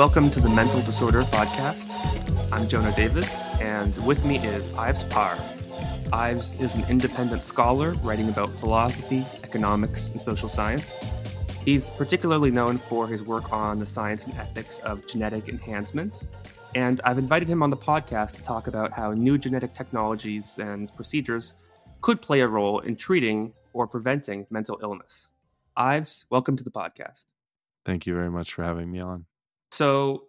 Welcome to the Mental Disorder Podcast. I'm Jonah Davids, and with me is Ives Parr. Ives is an independent scholar writing about philosophy, economics, and social science. He's particularly known for his work on the science and ethics of genetic enhancement. And I've invited him on the podcast to talk about how new genetic technologies and procedures could play a role in treating or preventing mental illness. Ives, welcome to the podcast. Thank you very much for having me on. So,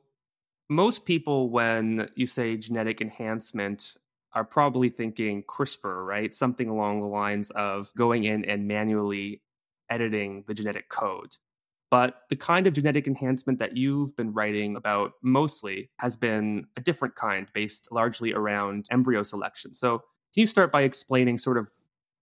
most people, when you say genetic enhancement, are probably thinking CRISPR, right? Something along the lines of going in and manually editing the genetic code. But the kind of genetic enhancement that you've been writing about mostly has been a different kind based largely around embryo selection. So, can you start by explaining sort of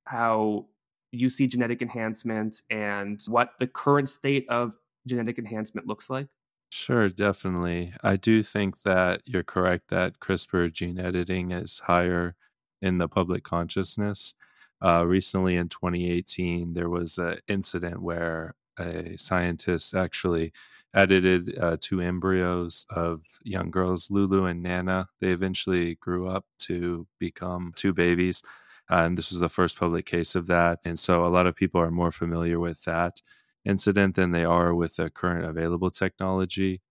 how you see genetic enhancement and what the current state of genetic enhancement looks like? Sure, definitely. I do think that you're correct that CRISPR gene editing is higher in the public consciousness. Uh, recently, in 2018, there was an incident where a scientist actually edited uh, two embryos of young girls, Lulu and Nana. They eventually grew up to become two babies. And this was the first public case of that. And so a lot of people are more familiar with that incident than they are with the current available technology.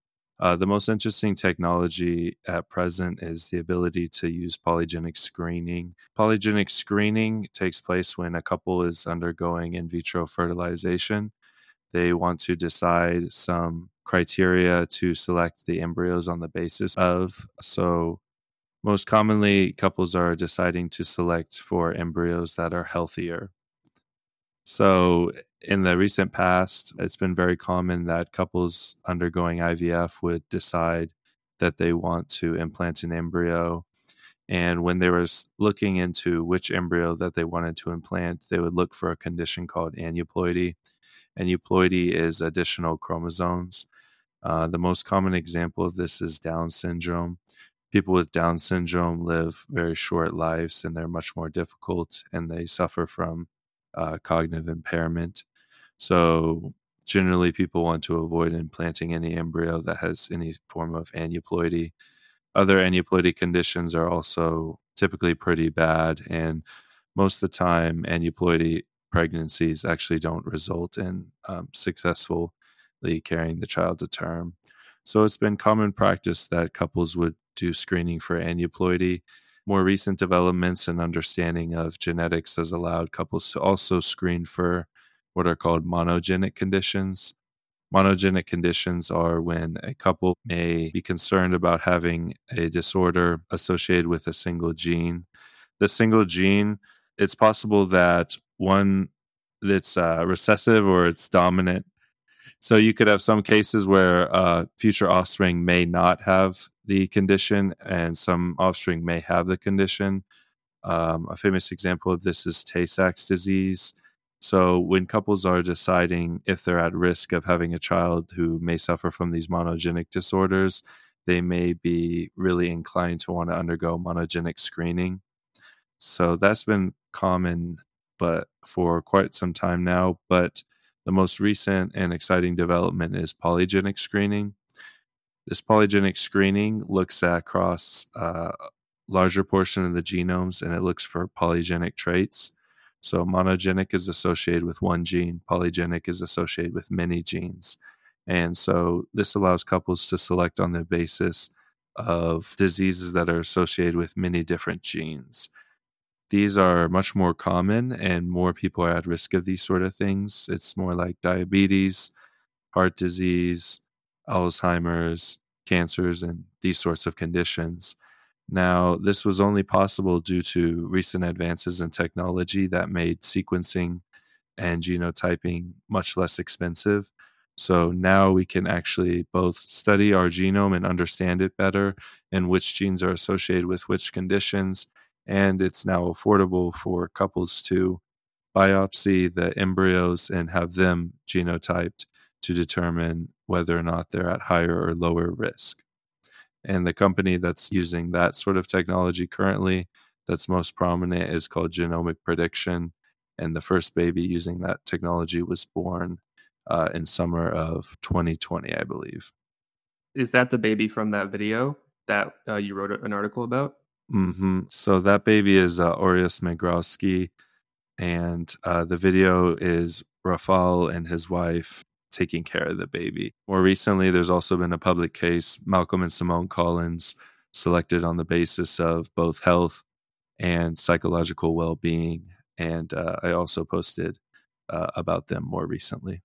Uh, the most interesting technology at present is the ability to use polygenic screening. Polygenic screening takes place when a couple is undergoing in vitro fertilization. They want to decide some criteria to select the embryos on the basis of. So, most commonly, couples are deciding to select for embryos that are healthier. So, in the recent past, it's been very common that couples undergoing IVF would decide that they want to implant an embryo. And when they were looking into which embryo that they wanted to implant, they would look for a condition called aneuploidy. Aneuploidy is additional chromosomes. Uh, the most common example of this is Down syndrome people with Down syndrome live very short lives and they're much more difficult and they suffer from uh, cognitive impairment. So, generally, people want to avoid implanting any embryo that has any form of aneuploidy. Other aneuploidy conditions are also typically pretty bad, and most of the time, aneuploidy pregnancies actually don't result in um, successfully carrying the child to term. So it's been common practice that couples would do screening for aneuploidy. More recent developments and understanding of genetics has allowed couples to also screen for what are called monogenic conditions. Monogenic conditions are when a couple may be concerned about having a disorder associated with a single gene. The single gene, it's possible that one that's uh, recessive or it's dominant so you could have some cases where uh, future offspring may not have the condition, and some offspring may have the condition. Um, a famous example of this is Tay Sachs disease. So when couples are deciding if they're at risk of having a child who may suffer from these monogenic disorders, they may be really inclined to want to undergo monogenic screening. So that's been common, but for quite some time now. But the most recent and exciting development is polygenic screening. This polygenic screening looks across a uh, larger portion of the genomes and it looks for polygenic traits. So monogenic is associated with one gene, polygenic is associated with many genes. And so this allows couples to select on the basis of diseases that are associated with many different genes. These are much more common, and more people are at risk of these sort of things. It's more like diabetes, heart disease, Alzheimer's, cancers, and these sorts of conditions. Now, this was only possible due to recent advances in technology that made sequencing and genotyping much less expensive. So now we can actually both study our genome and understand it better and which genes are associated with which conditions and it's now affordable for couples to biopsy the embryos and have them genotyped to determine whether or not they're at higher or lower risk. And the company that's using that sort of technology currently, that's most prominent, is called Genomic Prediction. And the first baby using that technology was born uh, in summer of 2020, I believe. Is that the baby from that video that uh, you wrote an article about? Mm-hmm. So that baby is uh, Aurea Smigrodzki, and uh, the video is Rafal and his wife taking care of the baby. More recently, there's also been a public case, Malcolm and Simone Collins, selected on the basis of both health and psychological well being. And uh, I also posted uh, about them more recently.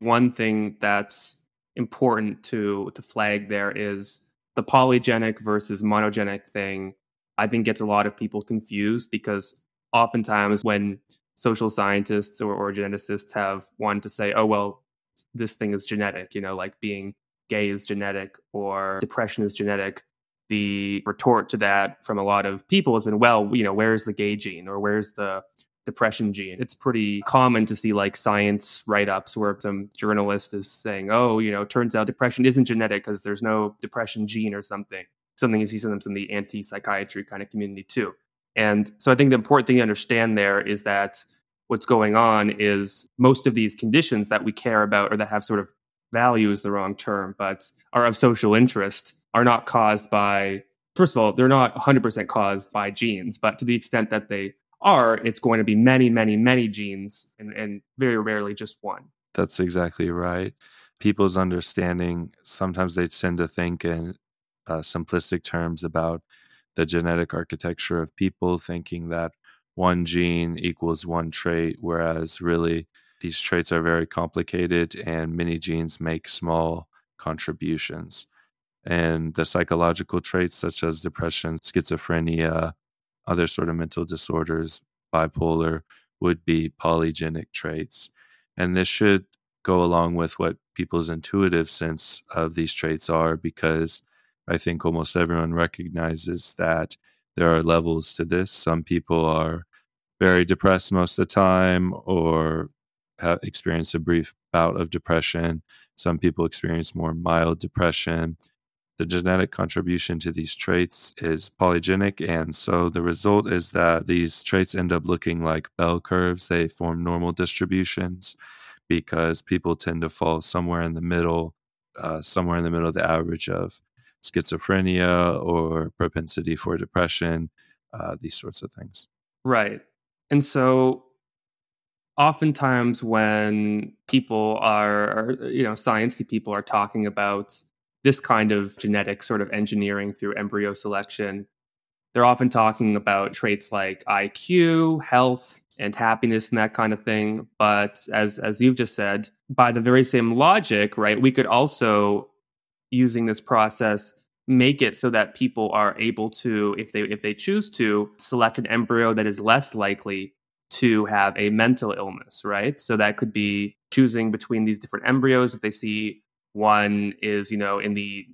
One thing that's important to to flag there is the polygenic versus monogenic thing I think gets a lot of people confused because oftentimes when social scientists or, or geneticists have wanted to say, oh, well, this thing is genetic, you know, like being gay is genetic or depression is genetic. The retort to that from a lot of people has been, well, you know, where's the gay gene or where's the depression gene? It's pretty common to see like science write ups where some journalist is saying, oh, you know, turns out depression isn't genetic because there's no depression gene or something something you see sometimes in the anti psychiatry kind of community too. And so I think the important thing to understand there is that what's going on is most of these conditions that we care about or that have sort of value is the wrong term, but are of social interest are not caused by, first of all, they're not 100% caused by genes, but to the extent that they are, it's going to be many, many, many genes and, and very rarely just one. That's exactly right. People's understanding, sometimes they tend to think in uh, simplistic terms about the genetic architecture of people, thinking that one gene equals one trait, whereas really these traits are very complicated and many genes make small contributions. And the psychological traits, such as depression, schizophrenia, other sort of mental disorders, bipolar, would be polygenic traits. And this should go along with what people's intuitive sense of these traits are because I think almost everyone recognizes that there are levels to this. Some people are very depressed most of the time or have experienced a brief bout of depression. Some people experience more mild depression. The genetic contribution to these traits is polygenic. And so the result is that these traits end up looking like bell curves. They form normal distributions because people tend to fall somewhere in the middle, uh, somewhere in the middle of the average of schizophrenia or propensity for depression, uh, these sorts of things. Right. And so oftentimes when people are, you know, sciencey people are talking about this kind of genetic sort of engineering through embryo selection, they're often talking about traits like IQ, health, and happiness and that kind of thing. But as as you've just said, by the very same logic, right, we could also using this process make it so that people are able to if they if they choose to select an embryo that is less likely to have a mental illness right? So that could be choosing between these different embryos. If they see one is you know in the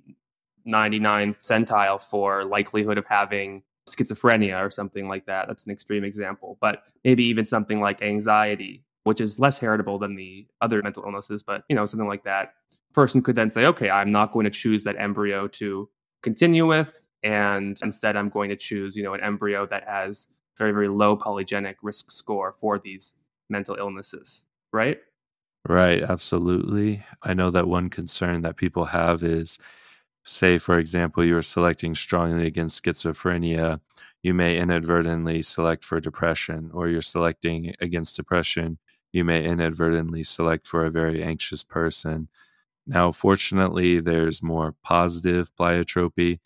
99th centile for likelihood of having schizophrenia or something like that that's an extreme example. But maybe even something like anxiety which is less heritable than the other mental illnesses but you know something like that person could then say, okay, I'm not going to choose that embryo to continue with. And instead, I'm going to choose, you know, an embryo that has very, very low polygenic risk score for these mental illnesses, right? Right, absolutely. I know that one concern that people have is say, for example, you're selecting strongly against schizophrenia, you may inadvertently select for depression, or you're selecting against depression, you may inadvertently select for a very anxious person. Now, fortunately, there's more positive pleiotropy.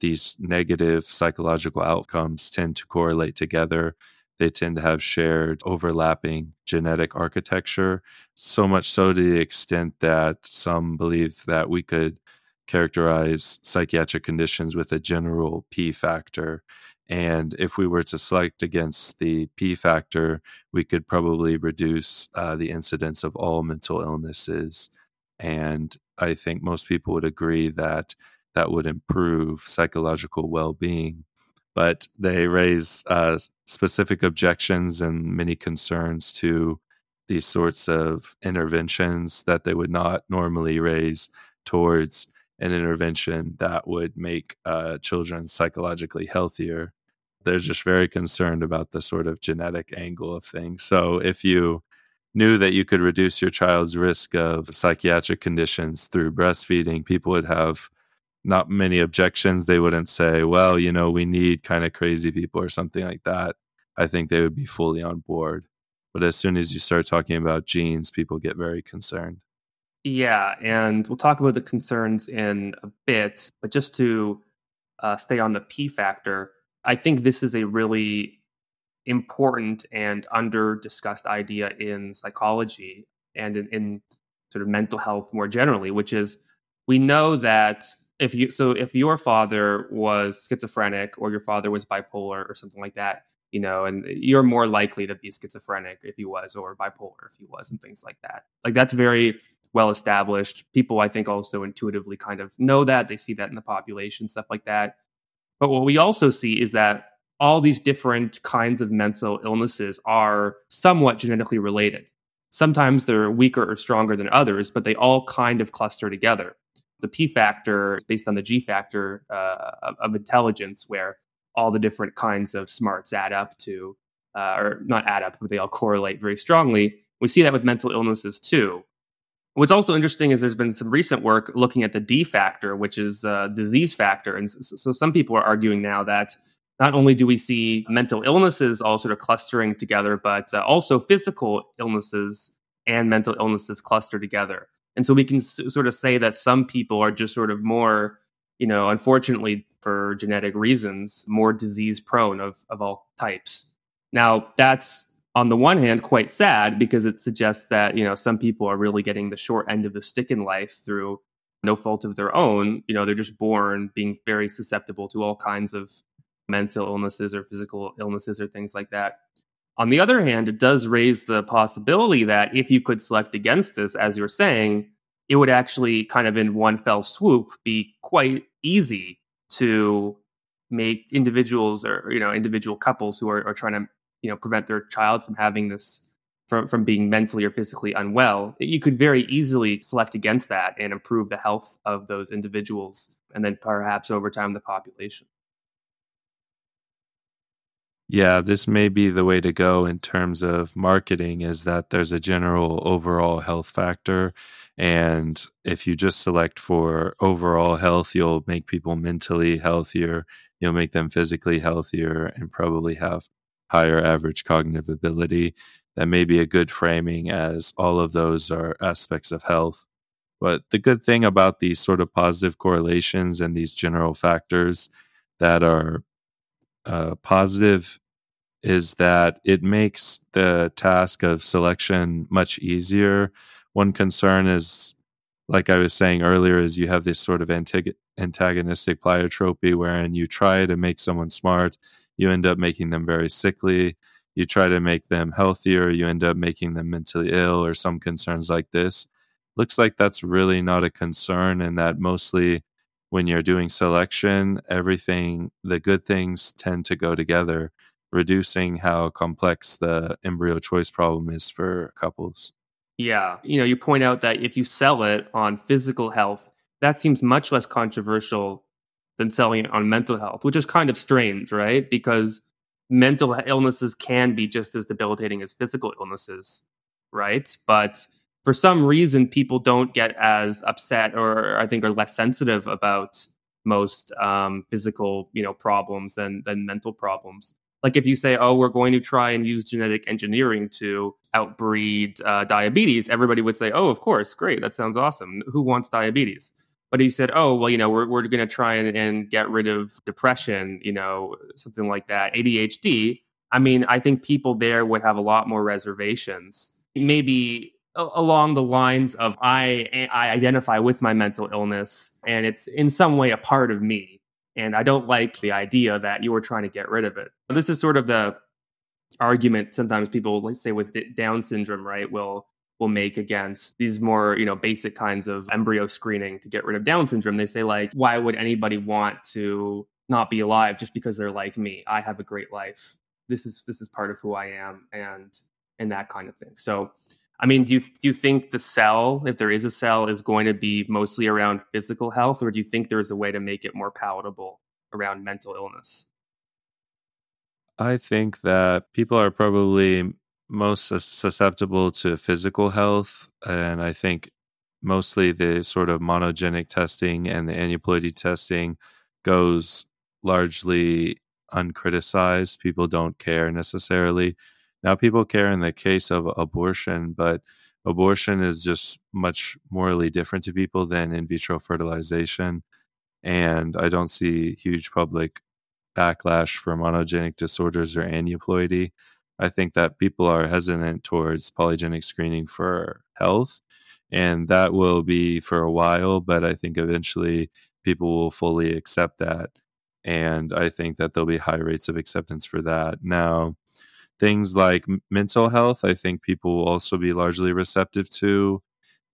These negative psychological outcomes tend to correlate together. They tend to have shared overlapping genetic architecture, so much so to the extent that some believe that we could characterize psychiatric conditions with a general P factor. And if we were to select against the P factor, we could probably reduce uh, the incidence of all mental illnesses. And I think most people would agree that that would improve psychological well being. But they raise uh, specific objections and many concerns to these sorts of interventions that they would not normally raise towards an intervention that would make uh, children psychologically healthier. They're just very concerned about the sort of genetic angle of things. So if you knew that you could reduce your child's risk of psychiatric conditions through breastfeeding, people would have not many objections. They wouldn't say, well, you know, we need kind of crazy people or something like that. I think they would be fully on board. But as soon as you start talking about genes, people get very concerned. Yeah, and we'll talk about the concerns in a bit. But just to uh, stay on the P factor, I think this is a really important and under discussed idea in psychology and in, in sort of mental health more generally, which is we know that if you so if your father was schizophrenic or your father was bipolar or something like that you know and you're more likely to be schizophrenic if he was or bipolar if he was and things like that. Like that's very well established people i think also intuitively kind of know that. They see that in the population stuff like that. But what we also see is that all these different kinds of mental illnesses are somewhat genetically related sometimes they're weaker or stronger than others but they all kind of cluster together the P factor is based on the G factor uh, of, of, intelligence, where all the different kinds of smarts add up to, uh, or not add up, but they all correlate very strongly. We see that with mental illnesses too. What's also interesting is there's been some recent work looking at the D factor, which is uh, disease factor. And so, so some people are arguing now that not only do we see mental illnesses all sort of clustering together, but uh, also physical illnesses and mental illnesses cluster together. And so we can s- sort of say that some people are just sort of more, you know, unfortunately for genetic reasons, more disease prone of, of all types. Now, that's on the one hand quite sad because it suggests that, you know, some people are really getting the short end of the stick in life through no fault of their own. You know, they're just born being very susceptible to all kinds of mental illnesses or physical illnesses or things like that. On the other hand, it does raise the possibility that if you could select against this, as you're saying, it would actually kind of in one fell swoop be quite easy to make individuals or you know individual couples who are, are trying to you know prevent their child from having this from, from being mentally or physically unwell you could very easily select against that and improve the health of those individuals and then perhaps over time the population yeah, this may be the way to go in terms of marketing is that there's a general overall health factor. And if you just select for overall health, you'll make people mentally healthier, you'll make them physically healthier, and probably have higher average cognitive ability. That may be a good framing as all of those are aspects of health. But the good thing about these sort of positive correlations and these general factors that are uh, positive is that it makes the task of selection much easier. One concern is, like I was saying earlier, is you have this sort of antagonistic pleiotropy wherein you try to make someone smart, you end up making them very sickly. You try to make them healthier, you end up making them mentally ill, or some concerns like this. Looks like that's really not a concern, and that mostly when you're doing selection, everything, the good things tend to go together, reducing how complex the embryo choice problem is for couples. Yeah. You know, you point out that if you sell it on physical health, that seems much less controversial than selling it on mental health, which is kind of strange, right? Because mental illnesses can be just as debilitating as physical illnesses, right? But for some reason people don't get as upset or I think are less sensitive about most um, physical you know problems than than mental problems. Like if you say, "Oh, we're going to try and use genetic engineering to outbreed uh, diabetes," everybody would say, "Oh, of course, great, that sounds awesome. Who wants diabetes?" But if you said, "Oh, well, you know, we're we're going to try and, and get rid of depression," you know, something like that, ADHD. I mean, I think people there would have a lot more reservations. Maybe along the lines of I I identify with my mental illness and it's in some way a part of me and I don't like the idea that you were trying to get rid of it. This is sort of the argument sometimes people let's say with down syndrome right will will make against these more you know basic kinds of embryo screening to get rid of down syndrome. They say like why would anybody want to not be alive just because they're like me? I have a great life. This is this is part of who i am and and that kind of thing. So I mean, do you do you think the sell, if there is a sell, is going to be mostly around physical health, or do you think there's a way to make it more palatable around mental illness? I think that people are probably most susceptible to physical health, and I think mostly the sort of monogenic testing and the aneuploidy testing goes largely uncriticized. People don't care necessarily. Now, people care in the case of abortion, but abortion is just much morally different to people than in vitro fertilization. And I don't see huge public backlash for monogenic disorders or aneuploidy. I think that people are hesitant towards polygenic screening for health, and that will be for a while, but I think eventually people will fully accept that. And I think that there'll be high rates of acceptance for that. Now, things like mental health, I think people will also be largely receptive to,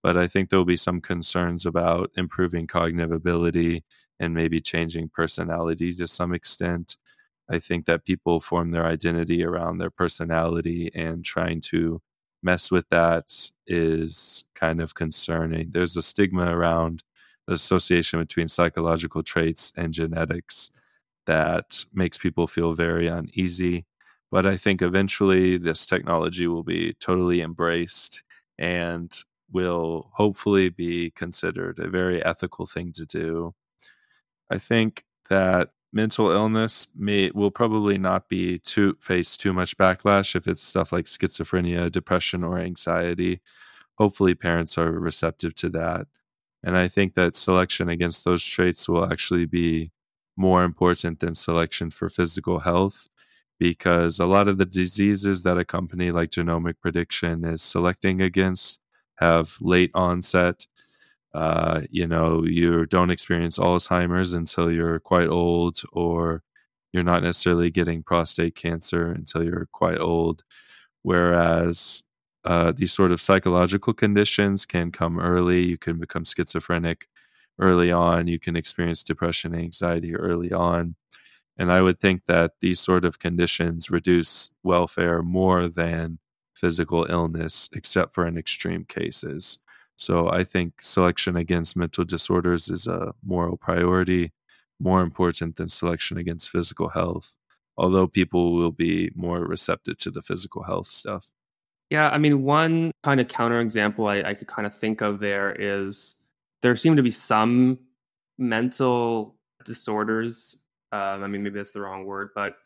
but I think there'll be some concerns about improving cognitive ability and maybe changing personality to some extent. I think that people form their identity around their personality and trying to mess with that is kind of concerning. There's a stigma around the association between psychological traits and genetics that makes people feel very uneasy. But I think eventually this technology will be totally embraced and will hopefully be considered a very ethical thing to do. I think that mental illness may will probably not be to face too much backlash if it's stuff like schizophrenia, depression, or anxiety. Hopefully, parents are receptive to that. And I think that selection against those traits will actually be more important than selection for physical health because a lot of the diseases that a company like Genomic Prediction is selecting against have late onset. Uh, you know, you don't experience Alzheimer's until you're quite old, or you're not necessarily getting prostate cancer until you're quite old. Whereas uh, these sort of psychological conditions can come early. You can become schizophrenic early on. You can experience depression, and anxiety early on. And I would think that these sort of conditions reduce welfare more than physical illness, except for in extreme cases. So I think selection against mental disorders is a moral priority, more important than selection against physical health, although people will be more receptive to the physical health stuff. Yeah, I mean, one kind of counterexample I, I could kind of think of there is there seem to be some mental disorders um, I mean, maybe that's the wrong word, but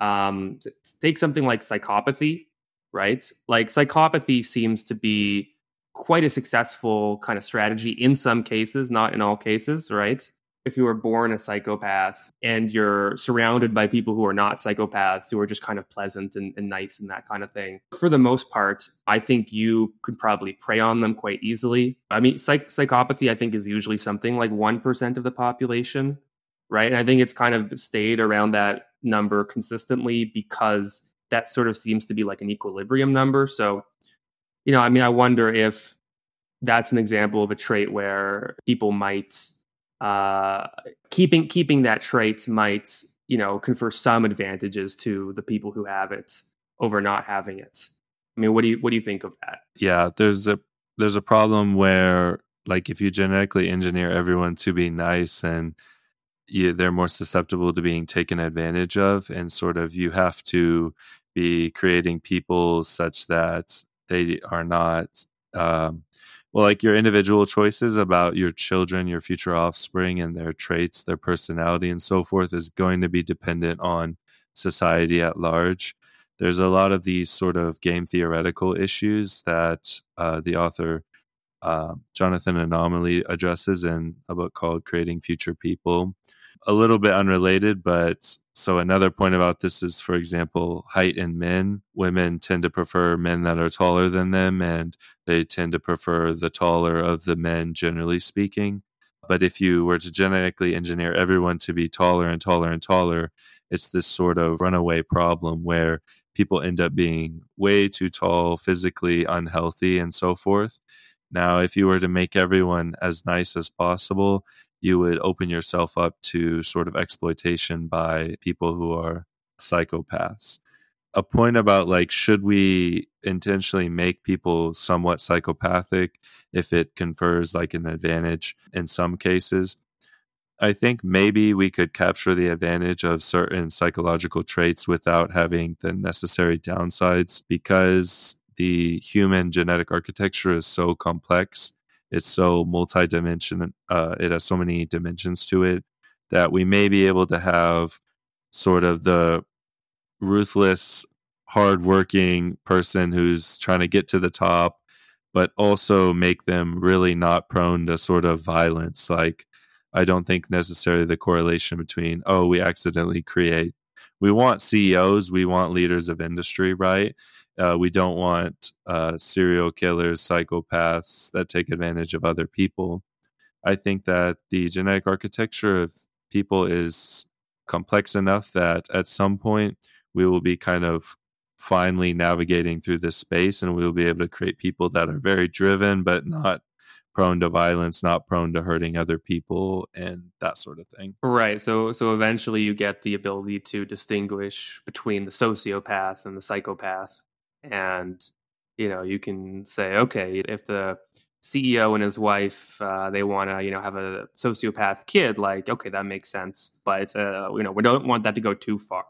um, take something like psychopathy, right? Like psychopathy seems to be quite a successful kind of strategy in some cases, not in all cases, right? If you were born a psychopath and you're surrounded by people who are not psychopaths, who are just kind of pleasant and, and nice and that kind of thing, for the most part, I think you could probably prey on them quite easily. I mean, psych- psychopathy, I think, is usually something like 1% of the population right? And I think it's kind of stayed around that number consistently because that sort of seems to be like an equilibrium number. So, you know, I mean, I wonder if that's an example of a trait where people might uh, keeping keeping that trait might you know confer some advantages to the people who have it over not having it. I mean, what do you what do you think of that? Yeah, there's a there's a problem where like if you genetically engineer everyone to be nice and you, they're more susceptible to being taken advantage of and sort of you have to be creating people such that they are not um, well like your individual choices about your children your future offspring and their traits their personality and so forth is going to be dependent on society at large. There's a lot of these sort of game theoretical issues that uh, the author uh, jonathan anomaly addresses in a book called creating future people a little bit unrelated, but so another point about this is, for example, height in men. Women tend to prefer men that are taller than them, and they tend to prefer the taller of the men, generally speaking. But if you were to genetically engineer everyone to be taller and taller and taller, it's this sort of runaway problem where people end up being way too tall, physically unhealthy, and so forth. Now, if you were to make everyone as nice as possible, you would open yourself up to sort of exploitation by people who are psychopaths. A point about like, should we intentionally make people somewhat psychopathic if it confers like an advantage in some cases? I think maybe we could capture the advantage of certain psychological traits without having the necessary downsides because the human genetic architecture is so complex it's so multi-dimension uh, it has so many dimensions to it that we may be able to have sort of the ruthless hardworking person who's trying to get to the top but also make them really not prone to sort of violence. Like i don't think necessarily the correlation between oh we accidentally create we want ceos we want leaders of industry right uh, we don't want uh, serial killers, psychopaths that take advantage of other people. I think that the genetic architecture of people is complex enough that at some point we will be kind of finally navigating through this space and we will be able to create people that are very driven but not prone to violence not prone to hurting other people and that sort of thing. Right. So so eventually you get the ability to distinguish between the sociopath and the psychopath and you know you can say okay if the ceo and his wife uh, they want to you know have a sociopath kid like okay that makes sense but uh, you know we don't want that to go too far.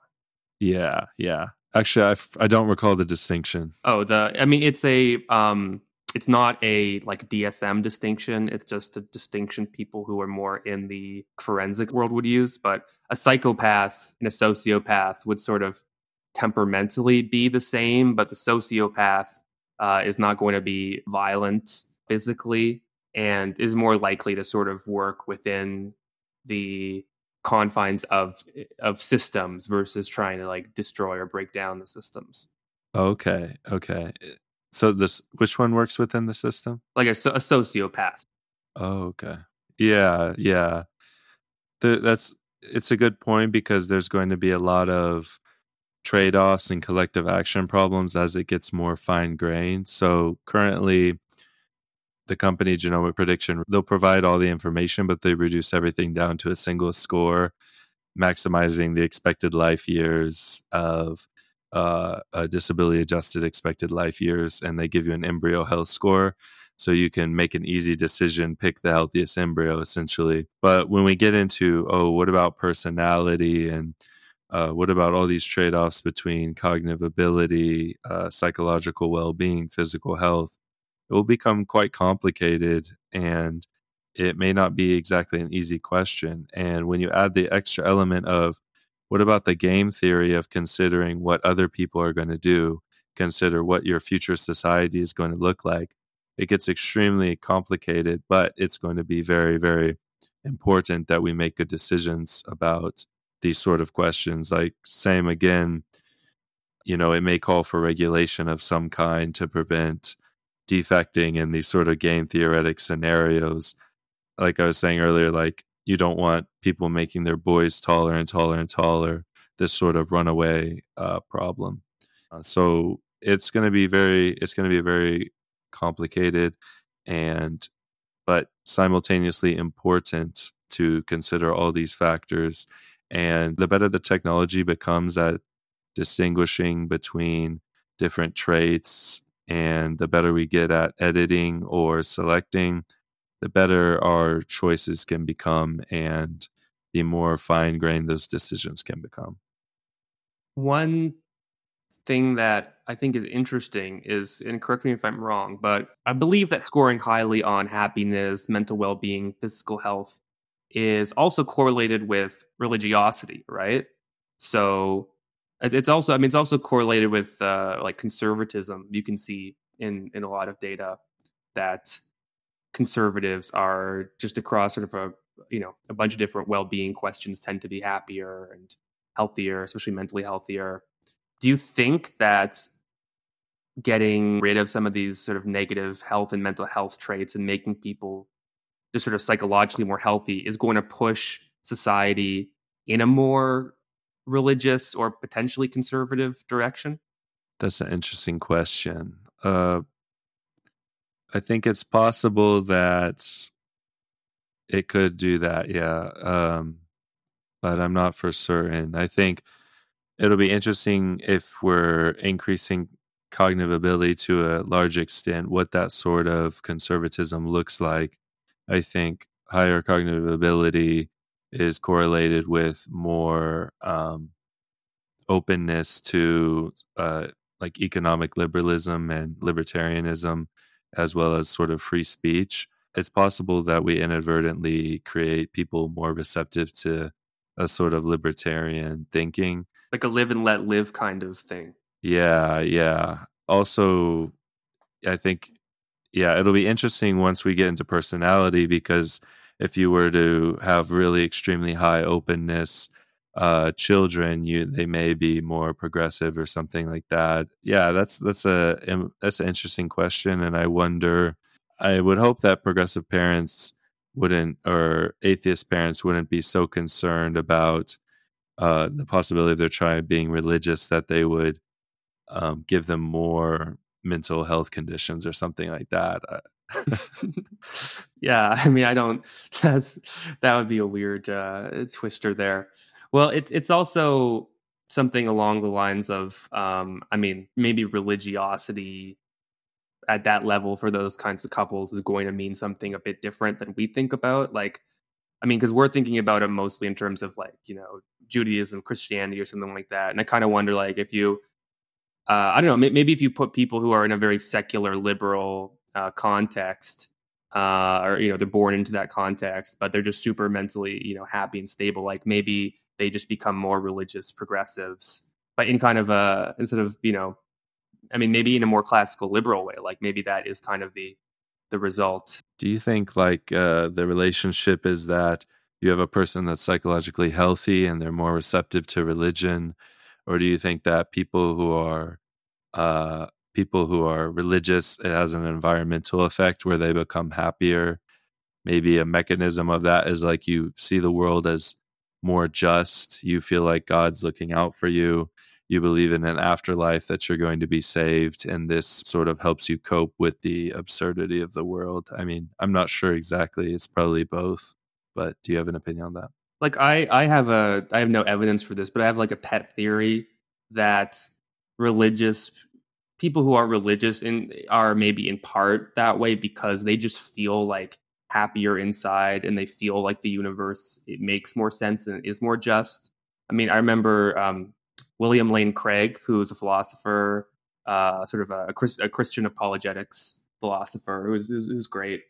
Yeah yeah. Actually I f- I don't recall the distinction. Oh the i mean it's a um it's not a like dsm distinction it's just a distinction people who are more in the forensic world would use but a psychopath and a sociopath would sort of temperamentally be the same, but the sociopath uh, is not going to be violent physically and is more likely to sort of work within the confines of of systems versus trying to like destroy or break down the systems. Okay, okay. So this which one works within the system? Like a, a sociopath. Oh, okay. Yeah, yeah. The, that's it's a good point because there's going to be a lot of trade offs and collective action problems as it gets more fine grained. So currently, the company Genomic Prediction, they'll provide all the information, but they reduce everything down to a single score, maximizing the expected life years of uh, a disability adjusted expected life years. And they give you an embryo health score. So you can make an easy decision, pick the healthiest embryo essentially. But when we get into, oh, what about personality and uh, what about all these trade offs between cognitive ability, uh, psychological well being, physical health? It will become quite complicated and it may not be exactly an easy question. And when you add the extra element of what about the game theory of considering what other people are going to do, consider what your future society is going to look like, it gets extremely complicated, but it's going to be very, very important that we make good decisions about these sort of questions. Like, same again, you know, it may call for regulation of some kind to prevent defecting in these sort of game theoretic scenarios. Like I was saying earlier, like you don't want people making their boys taller and taller and taller. This sort of runaway uh, problem. Uh, so it's going to be very, it's going to be very complicated, and but simultaneously important to consider all these factors and the better the technology becomes at distinguishing between different traits and the better we get at editing or selecting, the better our choices can become and the more fine grained those decisions can become. One thing that I think is interesting is, and correct me if I'm wrong, but I believe that scoring highly on happiness, mental well being, physical health is also correlated with religiosity, right? So it's also, I mean, it's also correlated with uh, like conservatism. You can see in in a lot of data that conservatives are just across sort of a you know a bunch of different well-being questions tend to be happier and healthier, especially mentally healthier. Do you think that getting rid of some of these sort of negative health and mental health traits and making people just sort of psychologically more healthy is going to push society in a more religious or potentially conservative direction? That's an interesting question. Uh, I think it's possible that it could do that, yeah. Um, but I'm not for certain. I think it'll be interesting if we're increasing cognitive ability to a large extent, what that sort of conservatism looks like I think higher cognitive ability is correlated with more um, openness to uh, like economic liberalism and libertarianism, as well as sort of free speech. it's possible that we inadvertently create people more receptive to a sort of libertarian thinking. Like a live and let live kind of thing. Yeah yeah. Also i think yeah it'll be interesting once we get into personality because if you were to have really extremely high openness uh, children, you they may be more progressive or something like that. Yeah, that's that's a that's an interesting question, and I wonder. I would hope that progressive parents wouldn't or atheist parents wouldn't be so concerned about uh, the possibility of their child being religious that they would um, give them more mental health conditions or something like that. yeah, I mean, I don't. That's that would be a weird uh, twister there. Well, it's it's also something along the lines of, um, I mean, maybe religiosity at that level for those kinds of couples is going to mean something a bit different than we think about. Like, I mean, because we're thinking about it mostly in terms of like, you know, Judaism, Christianity, or something like that. And I kind of wonder, like, if you, uh, I don't know, maybe if you put people who are in a very secular, liberal uh, context, uh, or you know, they're born into that context, but they're just super mentally, you know, happy and stable. Like maybe they just become more religious progressives, but in kind of a instead of you know, I mean, maybe in a more classical liberal way. Like maybe that is kind of the the result. Do you think like uh, the relationship is that you have a person that's psychologically healthy and they're more receptive to religion, or do you think that people who are uh, people who are religious, it has an environmental effect where they become happier. Maybe a mechanism of that is like you see the world as more just. You feel like God's looking out for you. You believe in an afterlife that you're going to be saved. And this sort of helps you cope with the absurdity of the world. I mean, I'm not sure exactly. It's probably both. But do you have an opinion on that? Like I, I have a I have no evidence for this, but I have like a pet theory that religious people who are religious in are maybe in part that way because they just feel like happier inside and they feel like the universe it makes more sense and is more just. I mean i remember um, william lane craig who's a philosopher uh, sort of a, a, christian apologetics philosopher who's who's, who's great.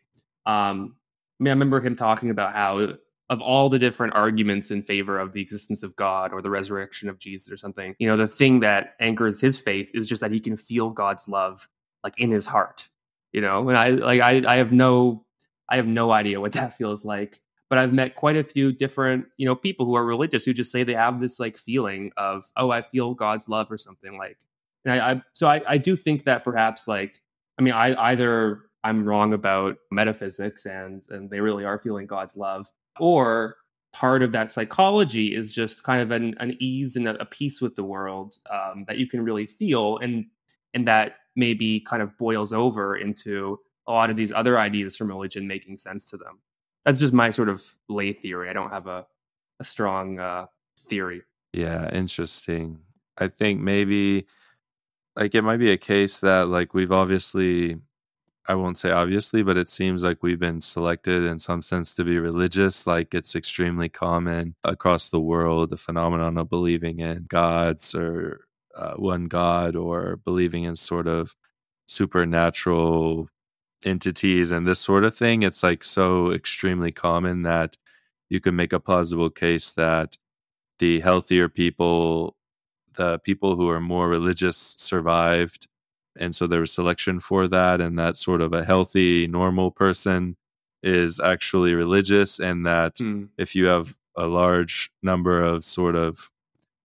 Um, i mean i remember him talking about how of all the different arguments in favor of the existence of God or the resurrection of Jesus or something, you know, the thing that anchors his faith is just that he can feel God's love like in his heart. You know, and I like I I have no I have no idea what that feels like. But I've met quite a few different, you know, people who are religious who just say they have this like feeling of, oh, I feel God's love or something like. And I, I so I, I do think that perhaps like I mean I either I'm wrong about metaphysics and and they really are feeling God's love, or part of that psychology is just kind of an, an ease and a, a peace with the world um, that you can really feel and and that maybe kind of boils over into a lot of these other ideas from religion making sense to them. That's just my sort of lay theory. I don't have a, a strong uh, theory. Yeah interesting. I think maybe like it might be a case that like we've obviously I won't say obviously, but it seems like we've been selected in some sense to be religious. Like it's extremely common across the world, the phenomenon of believing in gods or uh, one God or believing in sort of supernatural entities and this sort of thing. It's like so extremely common that you can make a plausible case that the healthier people, the people who are more religious survived and so there was selection for that and that sort of a healthy normal person is actually religious and that mm. if you have a large number of sort of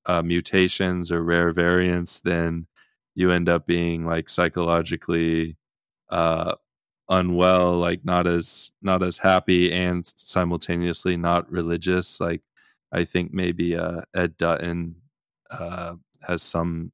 uh, mutations or rare variants then you end up being like psychologically uh, unwell like not as not as happy and simultaneously not religious like i think maybe uh, ed dutton uh, has some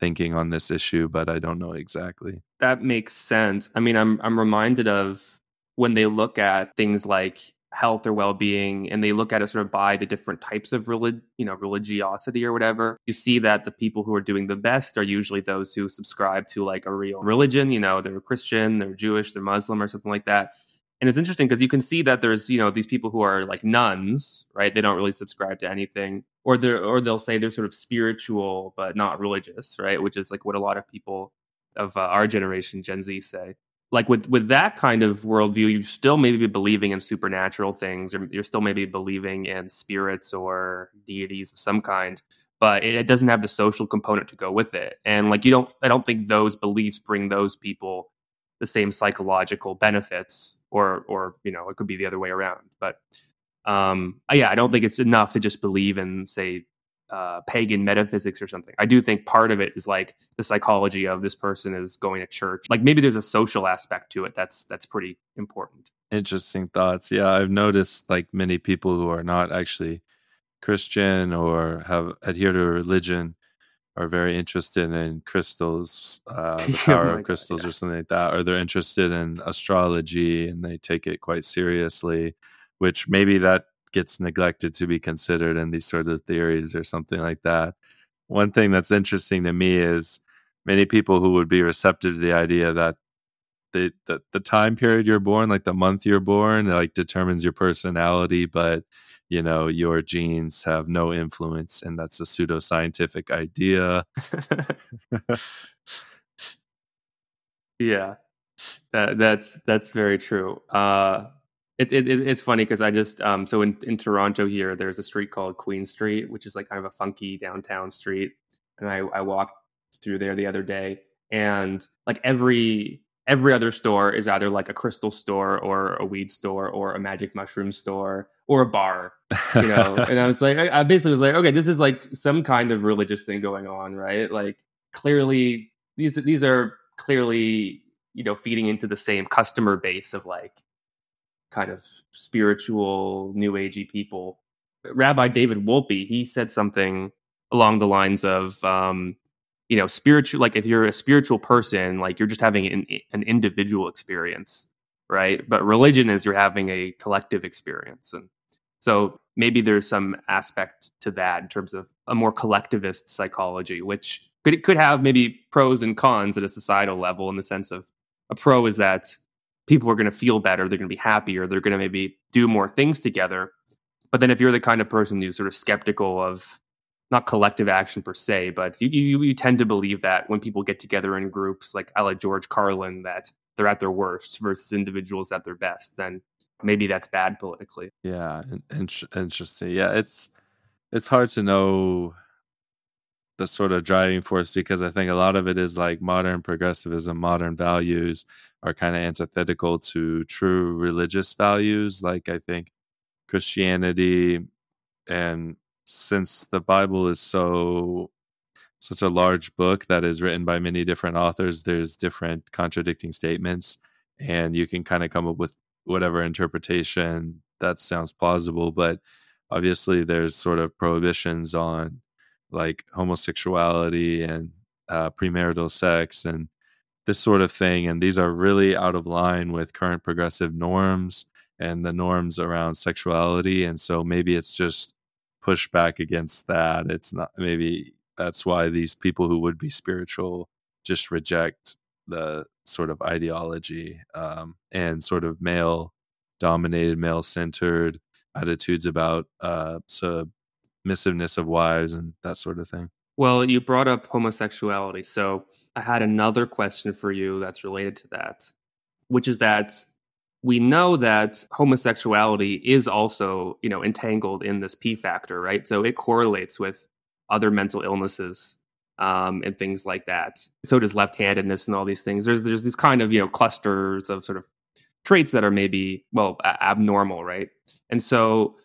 thinking on this issue, but I don't know exactly. That makes sense. I mean, I'm I'm reminded of when they look at things like health or well-being and they look at it sort of by the different types of relig- you know religiosity or whatever you see that the people who are doing the best are usually those who subscribe to like a real religion you know they're christian they're jewish they're muslim or something like that and it's interesting because you can see that there's you know these people who are like nuns right they don't really subscribe to anything or they or they'll say they're sort of spiritual but not religious, right? Which is like what a lot of people of uh, our generation, Gen Z, say. like with with that kind of worldview, you still maybe believing in supernatural things, or you're still maybe believing in spirits or deities of some kind, but it, it, doesn't have the social component to go with it. And like you don't, I don't think those beliefs bring those people the same psychological benefits, or or you know, it could be the other way around. But um, yeah, I don't think it's enough to just believe in say uh, pagan metaphysics or something. I do think part of it is like the psychology of this person is going to church. Like maybe there's a social aspect to it that's that's pretty important. Interesting thoughts. Yeah, I've noticed like many people who are not actually Christian or have adhered to a religion are very interested in crystals, uh, the power of crystals, yeah. or something like that, or they're interested in astrology and they take it quite seriously. Which maybe that gets neglected to be considered in these sorts of theories or something like that. One thing that's interesting to me is many people who would be receptive to the idea that the, the, the time period you're born, like the month you're born, like determines your personality, but you know your genes have no influence, and that's a pseudoscientific idea. yeah, that, that's that's very true. Uh, it, it, it's funny because I just um so in, in Toronto here there's a street called Queen Street which is like kind of a funky downtown street and I I walked through there the other day and like every every other store is either like a crystal store or a weed store or a magic mushroom store or a bar you know? And I was like I, I basically was like okay this is like some kind of religious thing going on right? Like clearly these these are clearly you know feeding into the same customer base of like kind of spiritual new agey people. Rabbi David Wolpe, he said something along the lines of, um, you know, spiritual. Like if you're a spiritual person, like you're just having an, an individual experience, right? But religion is you're having a collective experience, and so maybe there's some aspect to that in terms of a more collectivist psychology, which could could have maybe pros and cons at a societal level in the sense of a pro is that people are going to feel better, they're going to be happier, they're going to maybe do more things together. But then if you're the kind of person who's sort of skeptical of not collective action per se, but you, you, you tend to believe that when people get together in groups like a la George Carlin, that they're at their worst versus individuals at their best, then maybe that's bad politically. Yeah, interesting. Yeah, it's it's hard to know the sort of driving force because I think a lot of it is like modern progressivism, modern values are kind of antithetical to true religious values. Like I think Christianity and since the Bible is so such a large book that is written by many different authors, there's different contradicting statements and you can kind of come up with whatever interpretation that sounds plausible, but obviously there's sort of prohibitions on like homosexuality and uh, premarital sex and this sort of thing. And these are really out of line with current progressive norms and the norms around sexuality. And so maybe it's just pushback against that. It's not, maybe that's why these people who would be spiritual just reject the sort of ideology um, and sort of male dominated, male centered attitudes about uh, sub submissiveness of wives and that sort of thing. Well, you brought up homosexuality. So I had another question for you that's related to that, which is that we know that homosexuality is also, you know, entangled in this P factor, right? So it correlates with other mental illnesses um, and things like that. So does left-handedness and all these things. There's there's these kind of you know clusters of sort of traits that are maybe well abnormal, right? And so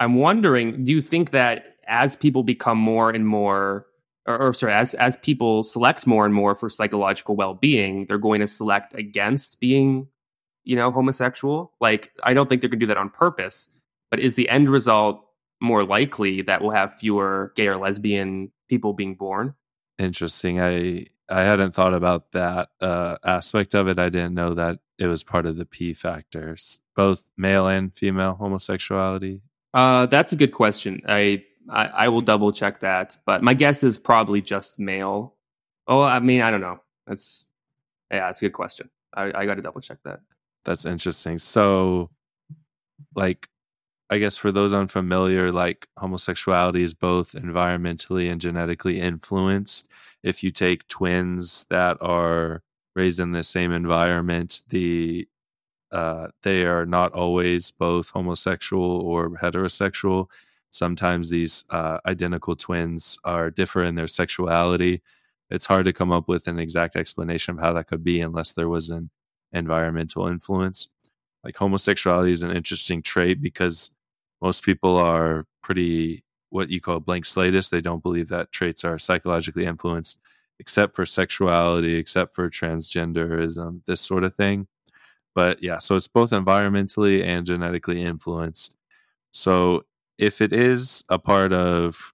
I'm wondering, do you think that as people become more and more, or, or, sorry, as as people select more and more for psychological well being, they're going to select against being, you know, homosexual? Like, I don't think they're going to do that on purpose, but is the end result more likely that we'll have fewer gay or lesbian people being born? Interesting. I I hadn't thought about that uh, aspect of it. I didn't know that it was part of the P factors, both male and female homosexuality. Uh, that's a good question. I, I, I will double check that, but my guess is probably just male. Oh, I mean, I don't know. That's yeah, that's a good question. I, I got to double check that. That's interesting. So, like, I guess for those unfamiliar, like homosexuality is both environmentally and genetically influenced. If you take twins that are raised in the same environment, the uh, they are not always both homosexual or heterosexual. Sometimes these uh, identical twins are different in their sexuality. It's hard to come up with an exact explanation of how that could be unless there was an environmental influence. Like homosexuality is an interesting trait because most people are pretty what you call blank slatists. They don't believe that traits are psychologically influenced, except for sexuality, except for transgenderism, this sort of thing. But yeah, so it's both environmentally and genetically influenced. So if it is a part of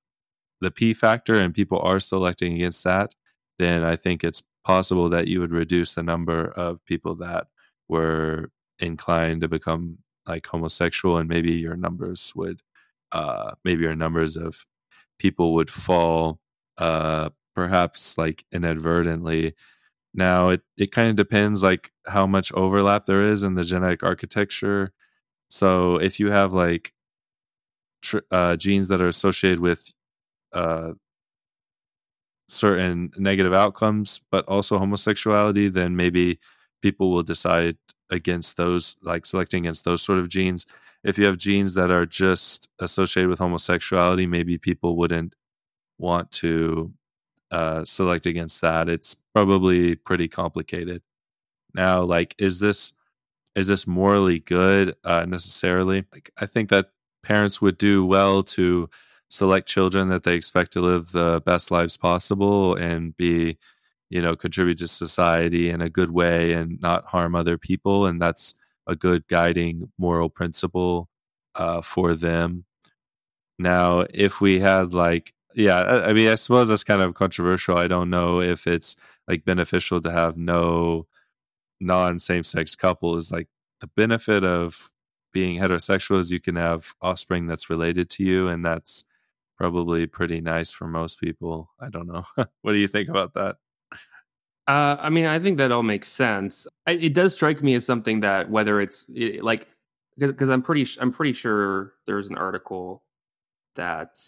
the P factor and people are selecting against that, then I think it's possible that you would reduce the number of people that were inclined to become like homosexual and maybe your numbers would uh maybe your numbers of people would fall uh perhaps like inadvertently now it, it kind of depends like how much overlap there is in the genetic architecture. So if you have like tr- uh, genes that are associated with uh, certain negative outcomes but also homosexuality then maybe people will decide against those like selecting against those sort of genes. If you have genes that are just associated with homosexuality maybe people wouldn't want to uh, select against that it's probably pretty complicated. Now like is this is this morally good uh, necessarily? Like i think that parents would do well to select children that they expect to live the best lives possible and be you know contribute to society in a good way and not harm other people and that's a good guiding moral principle uh, for them. Now if we had like yeah I, I mean i suppose that's kind of controversial. I don't know if it's like beneficial to have no non same-sex couples like the benefit of being heterosexual is you can have offspring that's related to you and that's probably pretty nice for most people. I don't know. What do you think about that? Uh, I mean, I think that all makes sense. I, it does strike me as something that whether it's it, like because I'm pretty I'm pretty sure there's an article that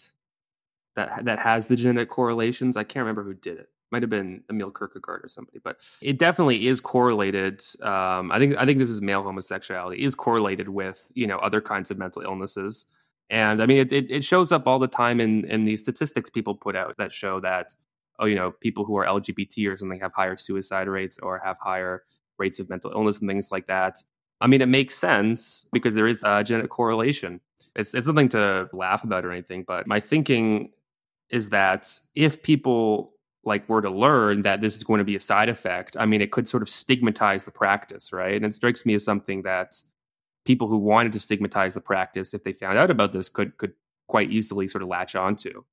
that that has the genetic correlations. I can't remember who did it. Might have been Emil Kirkegaard or somebody, but it definitely is correlated. Um, I think I think this is male homosexuality is correlated with you know other kinds of mental illnesses, and I mean it, it, it shows up all the time in in the statistics people put out that show that oh, you know, people who are LGBT or something have higher suicide rates or have higher rates of mental illness and things like that. I mean, it makes sense because there is a genetic correlation. It's, it's something to laugh about or anything, but my thinking is that if people like were to learn that this is going to be a side effect, I mean, it could sort of stigmatize the practice, right? And it strikes me as something that people who wanted to stigmatize the practice, if they found out about this, could could quite easily sort of latch onto.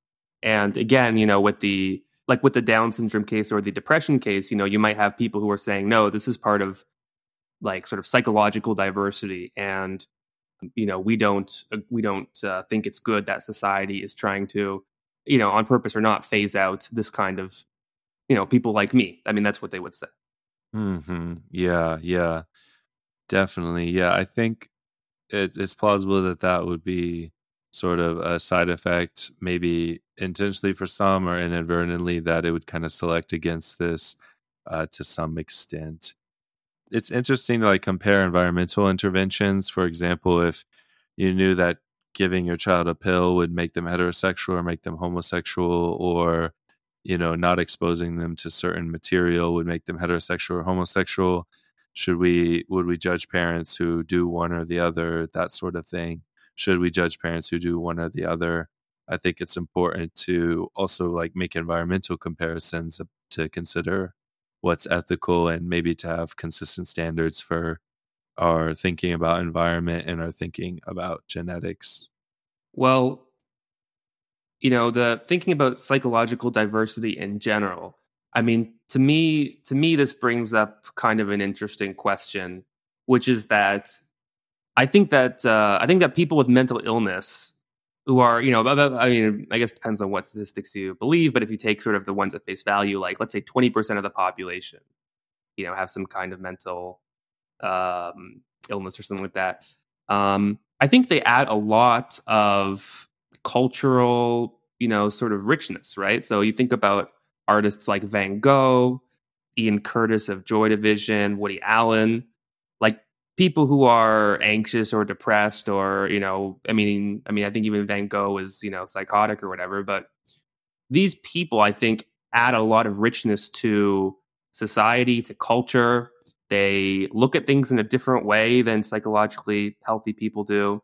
And again, you know, with the like with the Down syndrome case or the depression case, you know, you might have people who are saying, no, this is part of like sort of psychological diversity, and you know, we don't uh, we don't uh, think it's good that society is trying to, you know, on purpose or not, phase out this kind of, you know, people like me. I mean, that's what they would say. Hmm. Yeah. Yeah. Definitely. Yeah. I think it, it's plausible that that would be sort of a side effect, maybe intentionally for some or inadvertently, that it would kind of select against this uh, to some extent. It's interesting to like compare environmental interventions. For example, if you knew that giving your child a pill would make them heterosexual or make them homosexual, or you know, not exposing them to certain material would make them heterosexual or homosexual. Should we would we judge parents who do one or the other, that sort of thing? should we judge parents who do one or the other i think it's important to also like make environmental comparisons uh, to consider what's ethical and maybe to have consistent standards for our thinking about environment and are thinking about genetics? Well you know the thinking about psychological diversity in general i mean to me to me this brings up kind of an interesting question which is that I think that uh, I think that people with mental illness who are, you know, I mean, I guess depends on what statistics you believe, but if you take sort of the ones at face value, like let's say 20% of the population, you know, have some kind of mental um, illness or something like that. Um, I think they add a lot of cultural, you know, sort of richness, right? So you think about artists like Van Gogh, Ian Curtis of Joy Division, Woody Allen, like people who are anxious or depressed or, you know, I mean, I mean, I think even Van Gogh is, you know, psychotic or whatever, but these people I think add a lot of richness to society, to culture. They look at things in a different way than psychologically healthy people do.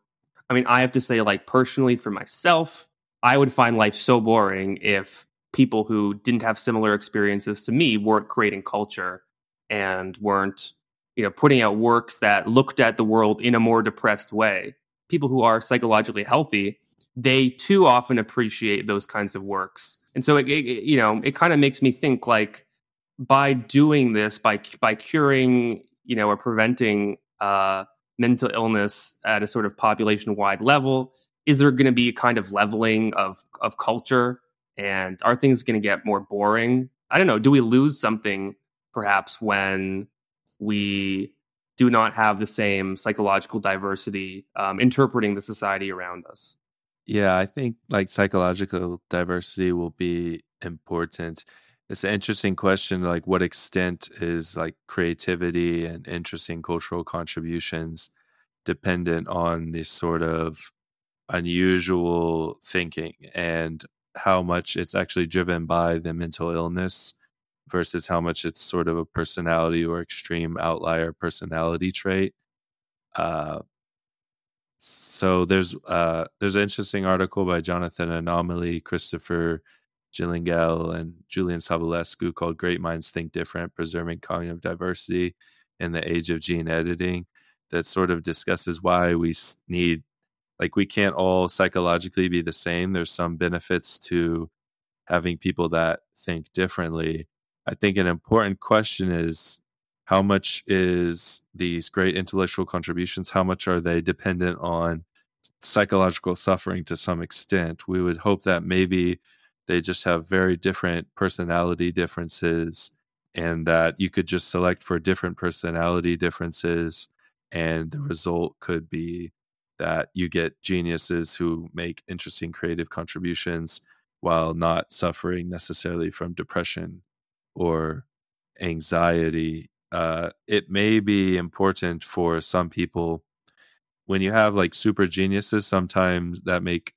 I mean, I have to say, like, personally for myself, I would find life so boring if people who didn't have similar experiences to me weren't creating culture and weren't, you know, putting out works that looked at the world in a more depressed way. People who are psychologically healthy, they too often appreciate those kinds of works. And so it, it you know, it kind of makes me think like by doing this, by by curing, you know, or preventing uh, mental illness at a sort of population wide level, is there going to be a kind of leveling of of culture? And are things going to get more boring? I don't know. Do we lose something perhaps when we do not have the same psychological diversity um, interpreting the society around us? Yeah, I think like psychological diversity will be important it's an interesting question like what extent is like creativity and interesting cultural contributions dependent on this sort of unusual thinking and how much it's actually driven by the mental illness versus how much it's sort of a personality or extreme outlier personality trait? Uh, so there's uh, there's an interesting article by Jonathan Anomaly, Christopher Gilligan and Julian Savulescu called Great Minds Think Different Preserving Cognitive Diversity in the Age of Gene Editing that sort of discusses why we need, like, we can't all psychologically be the same. There's some benefits to having people that think differently. I think an important question is how much is these great intellectual contributions, how much are they dependent on psychological suffering to some extent? We would hope that maybe they just have very different personality differences and that you could just select for different personality differences and the result could be that you get geniuses who make interesting creative contributions while not suffering necessarily from depression or anxiety. Uh, it may be important for some people when you have like super geniuses sometimes that make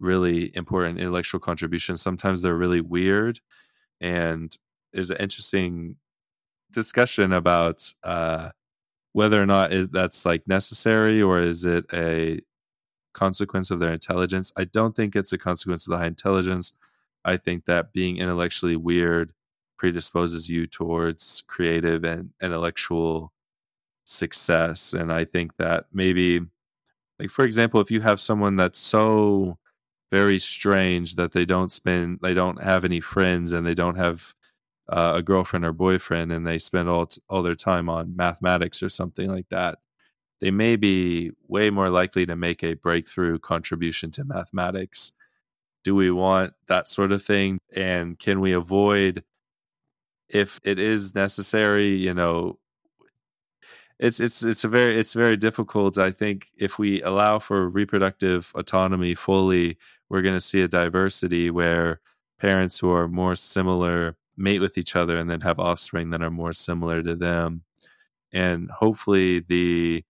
really important intellectual contributions. Sometimes they're really weird, and is an interesting discussion about uh, whether or not is, that's like necessary or is it a consequence of their intelligence. I don't think it's a consequence of the high intelligence. I think that being intellectually weird predisposes you towards creative and intellectual success. And I think that maybe, like, for example, if you have someone that's so very strange that they don't spend they don't have any friends and they don't have uh, a girlfriend or boyfriend and they spend all t- all their time on mathematics or something like that. They may be way more likely to make a breakthrough contribution to mathematics. Do we want that sort of thing? And can we avoid if it is necessary you know it's it's it's a very it's very difficult. I think if we allow for reproductive autonomy fully, we're going to see a diversity where parents who are more similar mate with each other and then have offspring that are more similar to them, and hopefully the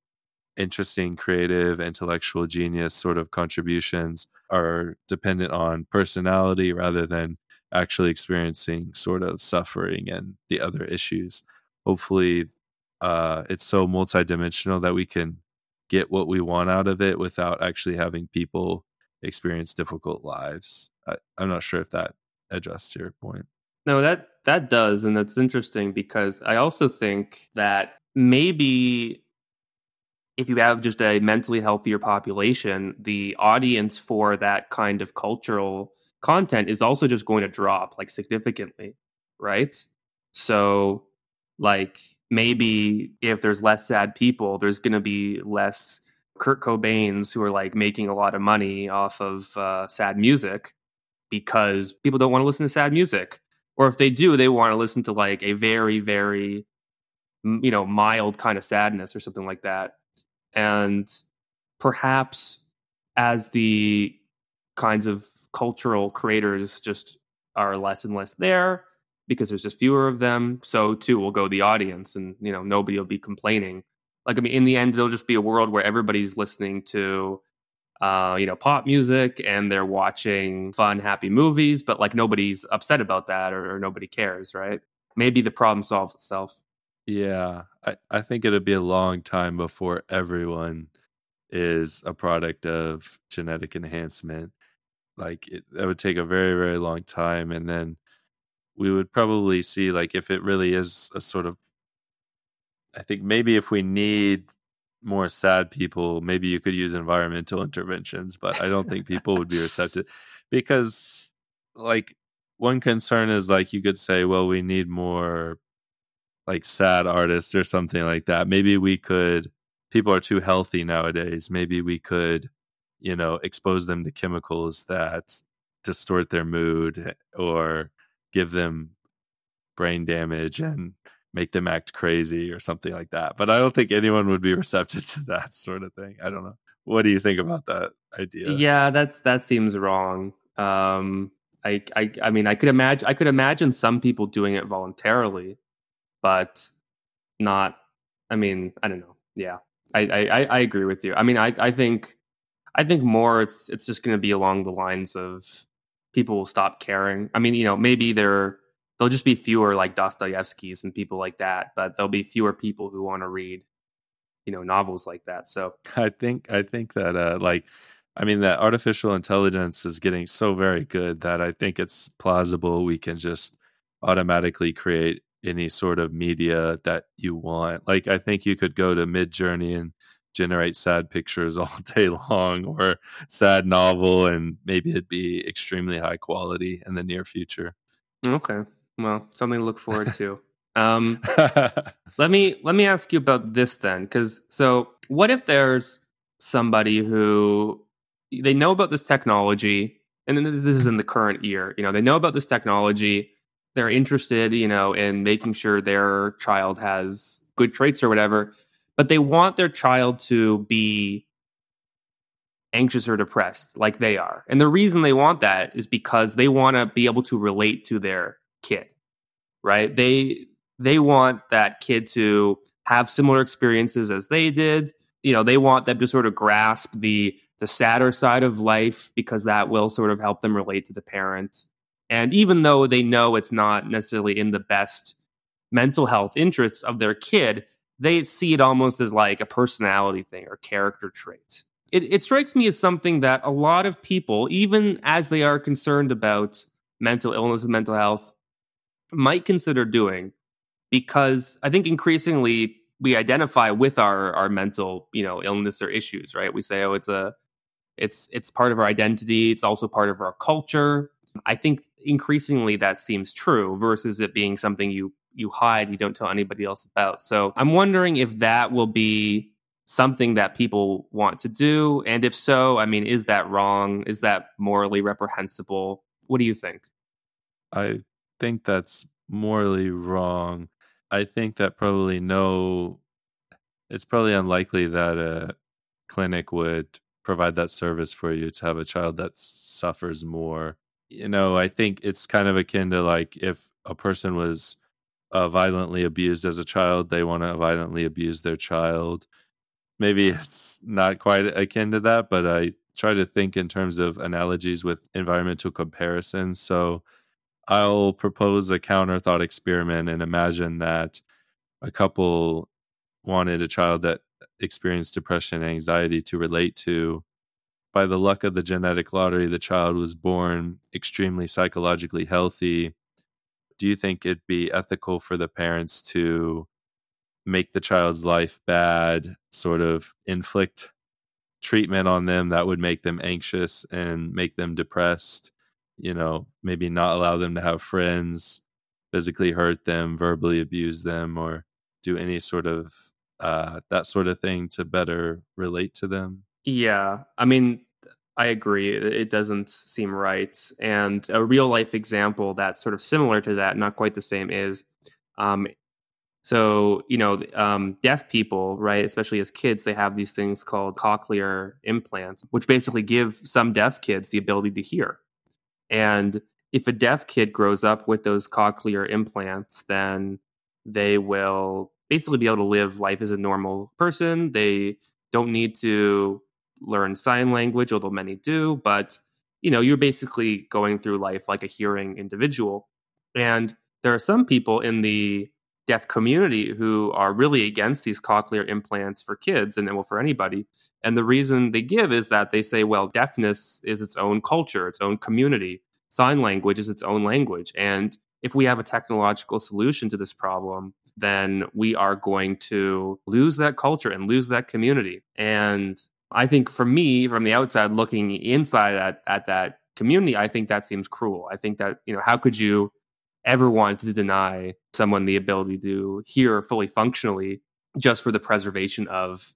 interesting, creative, intellectual genius sort of contributions are dependent on personality rather than actually experiencing sort of suffering and the other issues. Hopefully, uh, it's so multidimensional that we can get what we want out of it without actually having people experience difficult lives. I, I'm not sure if that addressed your point. No, that that does, and that's interesting because I also think that maybe if you have just a mentally healthier population, the audience for that kind of cultural content is also just going to drop like significantly, right? So, like maybe if there's less sad people, there's going to be less Kurt Cobains who are like making a lot of money off of uh, sad music because people don't want to listen to sad music. Or if they do, they want to listen to like a very, very, you know, mild kind of sadness or something like that. And perhaps as the kinds of cultural creators just are less and less there, because there's just fewer of them. So too will go the audience, and you know nobody will be complaining. Like I mean, in the end, there'll just be a world where everybody's listening to, uh, you know, pop music and they're watching fun, happy movies, but like nobody's upset about that or, or nobody cares, right? Maybe the problem solves itself. Yeah, I, I think it'll be a long time before everyone is a product of genetic enhancement. Like it, that would take a very, very long time. And then we would probably see like if it really is a sort of I think maybe if we need more sad people, maybe you could use environmental interventions, but I don't think people would be receptive because like one concern is like you could say, well, we need more like sad artists or something like that. Maybe we could people are too healthy nowadays. Maybe we could, you know, expose them to chemicals that distort their mood or give them brain damage and make them act crazy or something like that. But I don't think anyone would be receptive to that sort of thing. I don't know. What do you think about that idea? Yeah, that's that seems wrong. Um I I I mean I could imagine I could imagine some people doing it voluntarily, but not I mean, I don't know. Yeah. I I, I agree with you. I mean I I think I think more it's it's just gonna be along the lines of people will stop caring. I mean, you know, maybe there there'll just be fewer like Dostoevsky's and people like that, but there'll be fewer people who want to read, you know, novels like that. So I think I think that uh like I mean that artificial intelligence is getting so very good that I think it's plausible we can just automatically create any sort of media that you want. Like I think you could go to Midjourney and generate sad pictures all day long or sad novel and maybe it'd be extremely high quality in the near future. Okay. Well something to look forward to. Um, let me let me ask you about this then because so what if there's somebody who they know about this technology and then this is in the current year you know they know about this technology they're interested you know in making sure their child has good traits or whatever but they want their child to be anxious or depressed like they are. And the reason they want that is because they want to be able to relate to their kid. Right? They they want that kid to have similar experiences as they did. You know, they want them to sort of grasp the the sadder side of life because that will sort of help them relate to the parent. And even though they know it's not necessarily in the best mental health interests of their kid, they see it almost as like a personality thing or character trait. It, it strikes me as something that a lot of people, even as they are concerned about mental illness and mental health, might consider doing because I think increasingly we identify with our our mental, you know, illness or issues, right? We say, oh, it's a it's it's part of our identity, it's also part of our culture. I think increasingly that seems true versus it being something you you hide, you don't tell anybody else about. So I'm wondering if that will be something that people want to do. And if so, I mean, is that wrong? Is that morally reprehensible? What do you think? I think that's morally wrong. I think that probably no, it's probably unlikely that a clinic would provide that service for you to have a child that suffers more. You know, I think it's kind of akin to like if a person was uh, violently abused as a child, they want to violently abuse their child. Maybe it's not quite akin to that, but I try to think in terms of analogies with environmental comparisons. So I'll propose a counter thought experiment and imagine that a couple wanted a child that experienced depression and anxiety to relate to. By the luck of the genetic lottery, the child was born extremely psychologically healthy do you think it'd be ethical for the parents to make the child's life bad, sort of inflict treatment on them that would make them anxious and make them depressed? You know, maybe not allow them to have friends, physically hurt them, verbally abuse them, or do any sort of uh, that sort of thing to better relate to them? Yeah. I mean, I agree. It doesn't seem right. And a real life example that's sort of similar to that, not quite the same, is um, so, you know, um, deaf people, right, especially as kids, they have these things called cochlear implants, which basically give some deaf kids the ability to hear. And if a deaf kid grows up with those cochlear implants, then they will basically be able to live life as a normal person. They don't need to learn sign language, although many do, but you know, you're basically going through life like a hearing individual. And there are some people in the deaf community who are really against these cochlear implants for kids and well for anybody. And the reason they give is that they say, well, deafness is its own culture, its own community. Sign language is its own language. And if we have a technological solution to this problem, then we are going to lose that culture and lose that community. And I think for me, from the outside looking inside at, at that community, I think that seems cruel. I think that, you know, how could you ever want to deny someone the ability to hear fully functionally just for the preservation of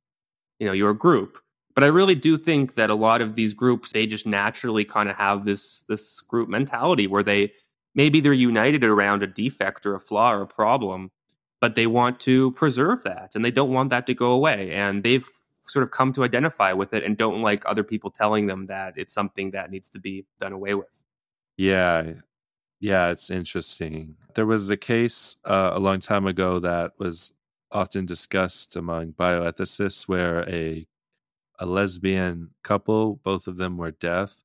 you know your group but i really do think that a lot of these groups they just naturally kind of have this this group mentality where they maybe they're united around a defect or a flaw or a problem but they want to preserve that and they don't want that to go away and they've sort of come to identify with it and don't like other people telling them that it's something that needs to be done away with yeah yeah, it's interesting. There was a case uh, a long time ago that was often discussed among bioethicists where a a lesbian couple, both of them were deaf.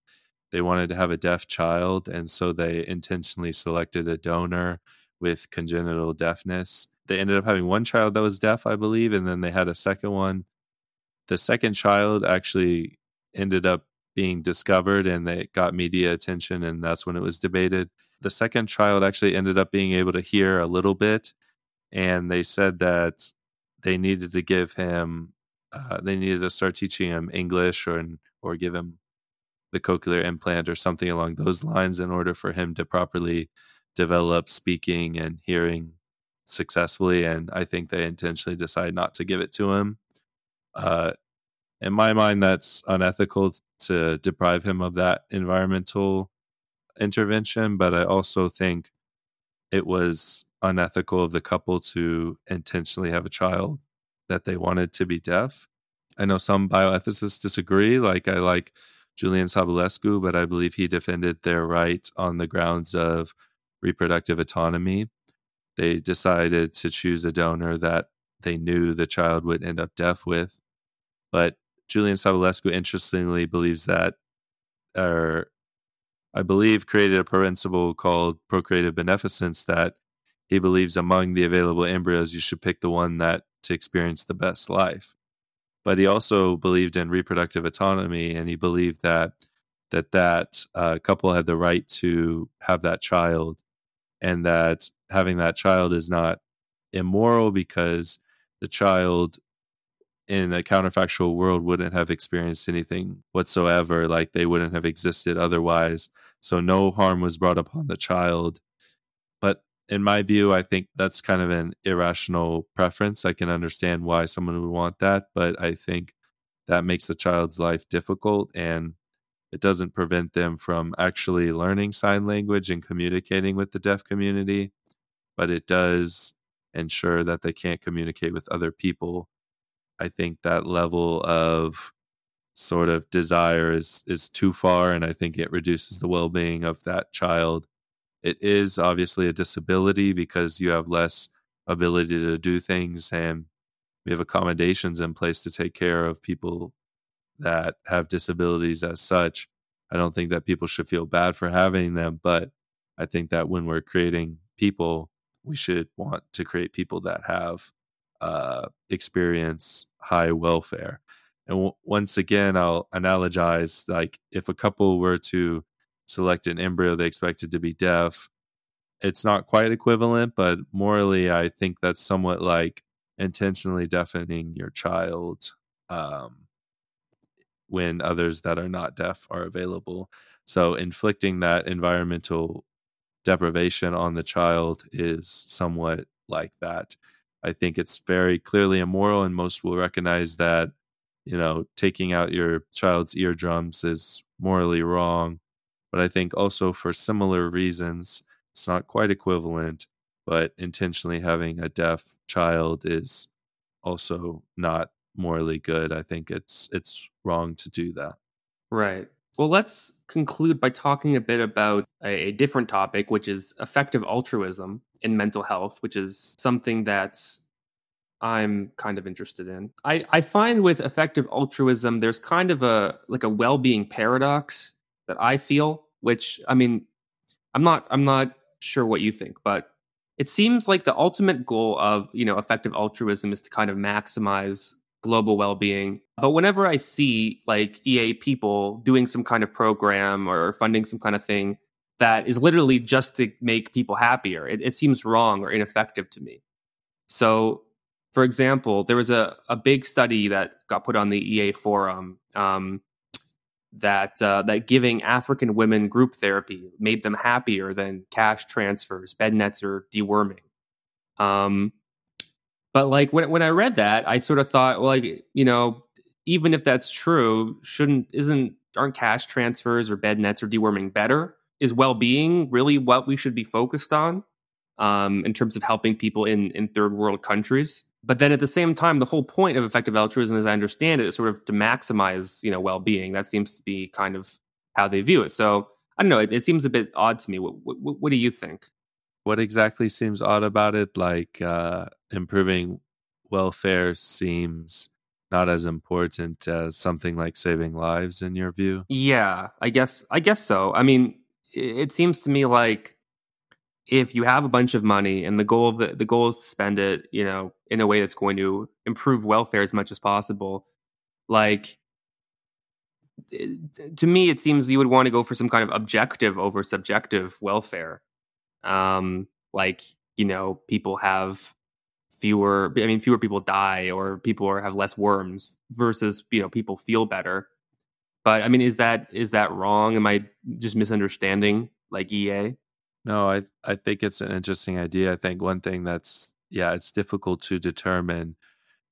They wanted to have a deaf child, and so they intentionally selected a donor with congenital deafness. They ended up having one child that was deaf, I believe, and then they had a second one. The second child actually ended up being discovered and they got media attention, and that's when it was debated the second child actually ended up being able to hear a little bit, and they said that they needed to give him, uh, they needed to start teaching him English or or give him the cochlear implant or something along those lines in order for him to properly develop speaking and hearing successfully. And I think they intentionally decided not to give it to him. Uh, in my mind, that's unethical to deprive him of that environmental intervention, but I also think it was unethical of the couple to intentionally have a child that they wanted to be deaf. I know some bioethicists disagree. Like I like Julian Savulescu, but I believe he defended their right on the grounds of reproductive autonomy. They decided to choose a donor that they knew the child would end up deaf with. But Julian Savulescu interestingly believes that or I believe, created a principle called procreative beneficence that he believes among the available embryos, you should pick the one that to experience the best life. But he also believed in reproductive autonomy, and he believed that that that uh, couple had the right to have that child, and that having that child is not immoral because the child in a counterfactual world wouldn't have experienced anything whatsoever like they wouldn't have existed otherwise. So no harm was brought upon the child. But in my view i think that's kind of an irrational preference. I can understand why someone would want that but i think that makes the child's life difficult and it doesn't prevent them from actually learning sign language and communicating with the deaf community but it does ensure that they can't communicate with other people I think that level of sort of desire is is too far and I think it reduces the well-being of that child. It is obviously a disability because you have less ability to do things and we have accommodations in place to take care of people that have disabilities as such. I don't think that people should feel bad for having them, but I think that when we're creating people, we should want to create people that have uh, experience high welfare. And w- once again, I'll analogize like if a couple were to select an embryo they expected to be deaf, it's not quite equivalent, but morally, I think that's somewhat like intentionally deafening your child um, when others that are not deaf are available. So, inflicting that environmental deprivation on the child is somewhat like that. I think it's very clearly immoral, and most will recognize that, you know, taking out your child's eardrums is morally wrong. But I think also for similar reasons, it's not quite equivalent, but intentionally having a deaf child is also not morally good. I think it's it's wrong to do that. Right. Well, let's conclude by talking a bit about a, a different topic, which is effective altruism in mental health, which is something that I'm kind of interested in. I, I find with effective altruism, there's kind of a like a well-being paradox that I feel, which I mean, I'm not I'm not sure what you think, but it seems like the ultimate goal of you know effective altruism is to kind of maximize global well-being but whenever i see like ea people doing some kind of program or funding some kind of thing that is literally just to make people happier it, it seems wrong or ineffective to me so for example there was a, a big study that got put on the ea forum um, that uh, that giving African women group therapy made them happier than cash transfers, bed nets, or deworming. Um, but like when when I read that, I sort of thought, well, like you know, even if that's true, shouldn't isn't aren't cash transfers or bed nets or deworming better? Is well being really what we should be focused on um, in terms of helping people in in third world countries? But then at the same time, the whole point of effective altruism, as I understand it, is sort of to maximize you know well being. That seems to be kind of how they view it. So I don't know. It, it seems a bit odd to me. What, what, what do you think? what exactly seems odd about it? Like uh, improving welfare seems not as important as something like saving lives in your view? Yeah, I guess I guess so. I mean, it seems to me like if you have a bunch of money and the goal of the, the goal is to spend it, you know, in a way that's going to improve welfare as much as possible, like to me it seems you would want to go for some kind of objective over subjective welfare. Um, like you know people have fewer i mean fewer people die or people are, have less worms versus you know people feel better but i mean is that is that wrong? Am i just misunderstanding like ea no i i think it's an interesting idea. I think one thing that's yeah it's difficult to determine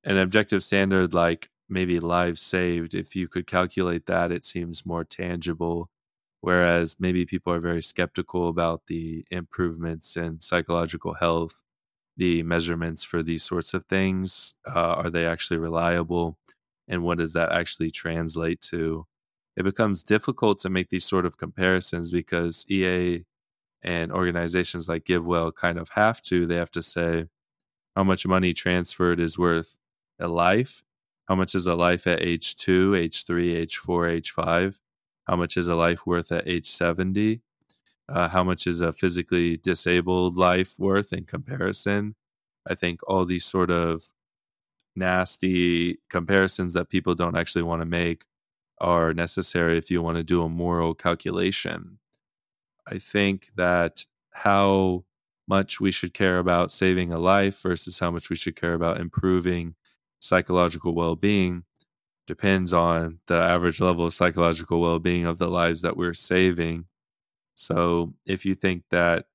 an objective standard like maybe lives saved if you could calculate that it seems more tangible. Whereas maybe people are very skeptical about the improvements in psychological health the measurements for these sorts of things. Uh, are they actually reliable? And what does that actually translate to it becomes difficult to make these sort of comparisons because ea and organizations like givewell kind of have to they have to say how much money transferred is worth a life how much is a life at age 2 age 3 age 4 age 5 how much is a life worth at age 70? Uh, how much is a physically disabled life worth in comparison? I think all these sort of nasty comparisons that people don't actually want to make are necessary if you want to do a moral calculation. I think that how much we should care about saving a life versus how much we should care about improving psychological well being depends on the average level of psychological well being of the lives that we're saving. So if you think that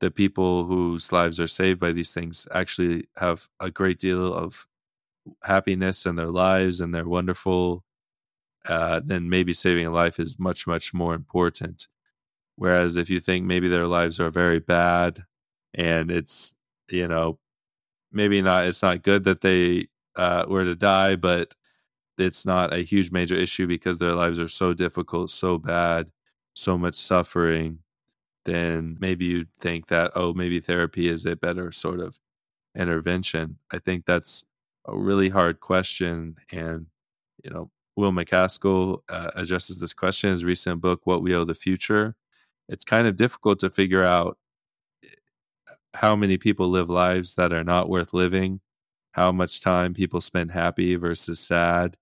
the people whose lives are saved by these things actually have a great deal of happiness in their lives and they're wonderful, uh, then maybe saving a life is much, much more important. Whereas if you think maybe their lives are very bad and it's, you know, maybe not, it's not good that they uh, were to die, but it's not a huge major issue because their lives are so difficult, so bad, so much suffering, then maybe you'd think that, oh, maybe therapy is a better sort of intervention. I think that's a really hard question. And, you know, Will MacAskill uh, addresses this question in his recent book, What We Owe the Future. It's kind of difficult to figure out eh, how many people live lives that are not worth living, how much time people spend happy versus sad,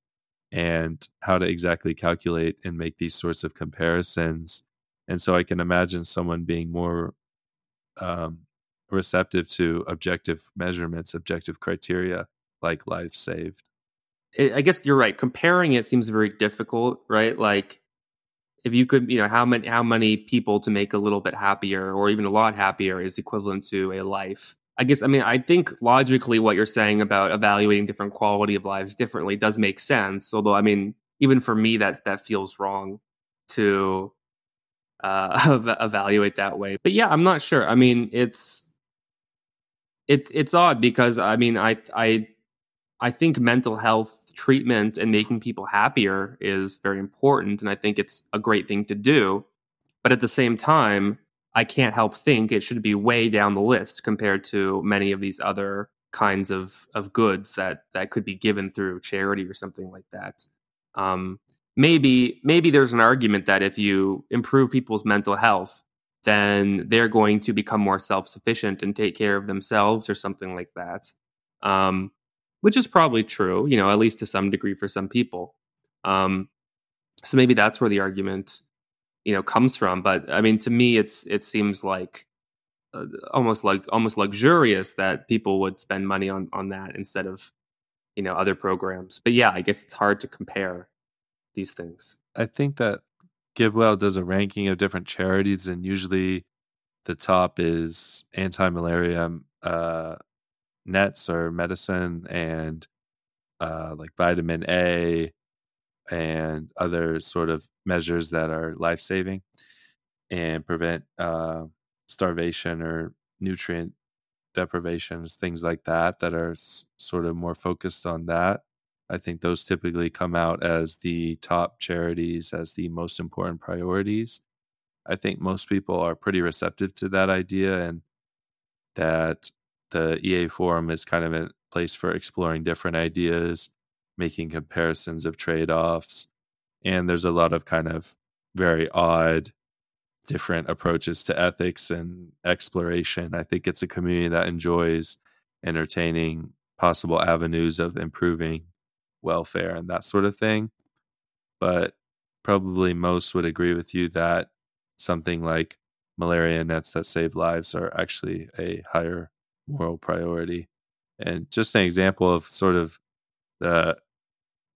and how to exactly calculate and make these sorts of comparisons. And so I can imagine someone being more um, receptive to objective measurements, objective criteria like life saved. I guess you're right. Comparing it seems very difficult, right? Like if you could, you know, how many how many people to make a little bit happier or even a lot happier is equivalent to a life. I guess I mean I think logically what you're saying about evaluating different quality of lives differently does make sense. Although I mean even for me that that feels wrong to uh, evaluate that way. But yeah, I'm not sure. I mean it's it's it's odd because I mean I I I think mental health treatment and making people happier is very important. And I think it's a great thing to do. But at the same time, I can't help think it should be way down the list compared to many of these other kinds of, of goods that, that could be given through charity or something like that. Um, maybe maybe there's an argument that if you improve people's mental health, then they're going to become more self-sufficient and take care of themselves or something like that. Um, which is probably true, you know, at least to some degree for some people. Um, so maybe that's where the argument, you know, comes from. But I mean, to me, it's it seems like uh, almost like almost luxurious that people would spend money on on that instead of you know other programs. But yeah, I guess it's hard to compare these things. I think that GiveWell does a ranking of different charities, and usually the top is anti-malaria uh, nets or medicine and uh, like vitamin A and other sort of measures that are life saving and prevent uh, starvation or nutrient deprivations, things like that, that are s- sort of more focused on that. I think those typically come out as the top charities, as the most important priorities. I think most people are pretty receptive to that idea and that the EA forum is kind of a place for exploring different ideas, making comparisons of trade offs. And there's a lot of kind of very odd, different approaches to ethics and exploration. I think it's a community that enjoys entertaining possible avenues of improving welfare and that sort of thing. But probably most would agree with you that something like malaria nets that save lives are actually a higher moral priority. And just an example of sort of the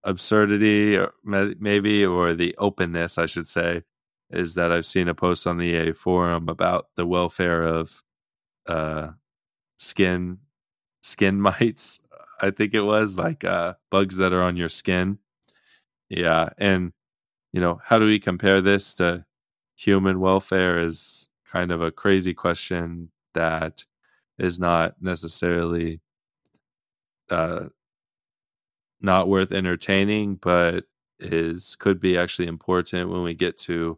absurdity, or maybe, or the openness, I should say, is that I've seen a post on the EA forum about the welfare of uh, skin skin mites I think it was like uh, bugs that are on your skin. Yeah, and you know, how do we compare this to human welfare? Is kind of a crazy question that is not necessarily uh, not worth entertaining, but is could be actually important when we get to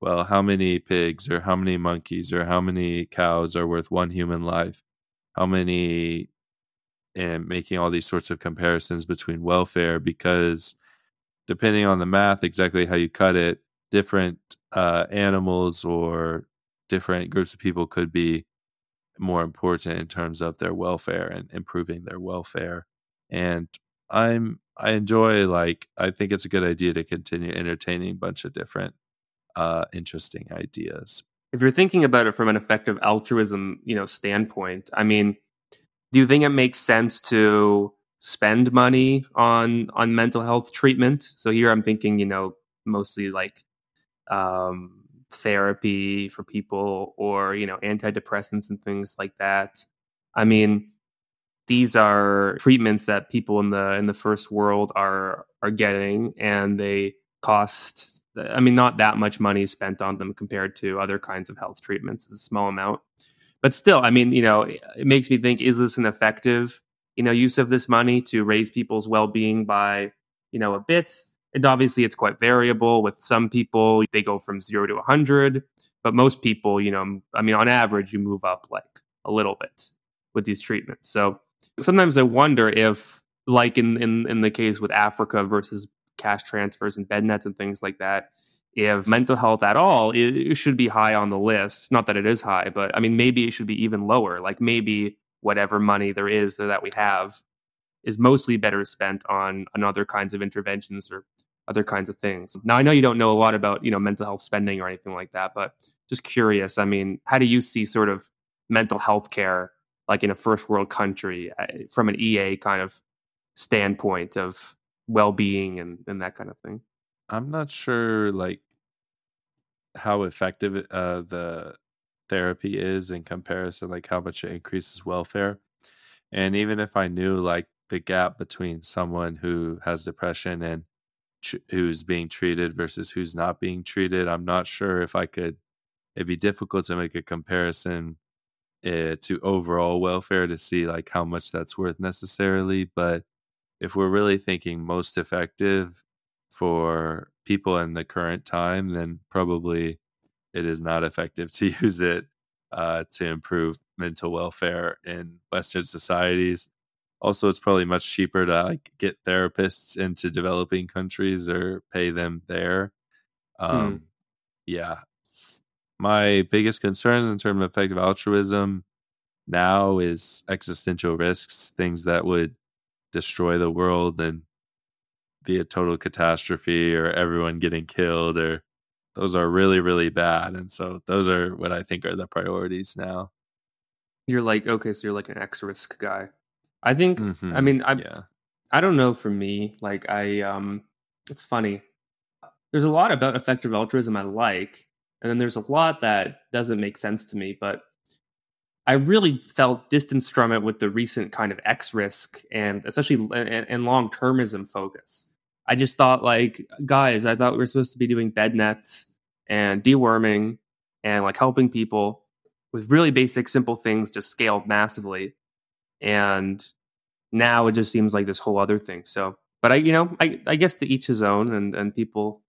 well, how many pigs or how many monkeys or how many cows are worth one human life? How many and making all these sorts of comparisons between welfare because depending on the math, exactly how you cut it, different uh, animals or different groups of people could be more important in terms of their welfare and improving their welfare. And I'm I enjoy like I think it's a good idea to continue entertaining a bunch of different uh, interesting ideas. If you're thinking about it from an effective altruism, you know, standpoint, I mean, do you think it makes sense to spend money on on mental health treatment? So here I'm thinking, you know, mostly like um, therapy for people or you know antidepressants and things like that. I mean, these are treatments that people in the in the first world are are getting, and they cost. I mean, not that much money spent on them compared to other kinds of health treatments. It's a small amount but still, I mean, you know, it makes me think: is this an effective, you know, use of this money to raise people's well-being by, you know, a bit? And obviously, it's quite variable. With some people, they go from zero to a hundred, but most people, you know, I mean, on average, you move up like a little bit with these treatments. So sometimes I wonder if, like in in in the case with Africa versus cash transfers and bed nets and things like that, if mental health at all, it, should be high on the list. Not that it is high, but I mean, maybe it should be even lower. Like maybe whatever money there is that we have is mostly better spent on on other kinds of interventions or other kinds of things. Now, I know you don't know a lot about you know mental health spending or anything like that, but just curious. I mean, how do you see sort of mental health care like in a first world country uh, from an EA kind of standpoint of well being and, and that kind of thing? I'm not sure like how effective uh, the therapy is in comparison, like how much it increases welfare. And even if I knew like the gap between someone who has depression and who's being treated versus who's not being treated, I'm not sure if I could. It'd be difficult to make a comparison uh, to overall welfare to see like how much that's worth necessarily. But if we're really thinking most effective for people in the current time, then probably it is not effective to use it uh, to improve mental welfare in Western societies. Also, it's probably much cheaper to like get therapists into developing countries or pay them there. Hmm. Um. Yeah, my biggest concerns in terms of effective altruism now is existential risks, things that would destroy the world and be a total catastrophe or everyone getting killed or those are really really bad and so those are what i think are the priorities now you're like okay so you're like an x risk guy i think mm-hmm. i mean i yeah. i don't know for me like i um it's funny there's a lot about effective altruism i like and then there's a lot that doesn't make sense to me but I really felt distanced from it with the recent kind of X risk and especially and, and long termism focus. I just thought like, guys, I thought we were supposed to be doing bed nets and deworming and like helping people with really basic, simple things just scaled massively. And now it just seems like this whole other thing. So, but I, you know, I, I guess to each his own and, and people,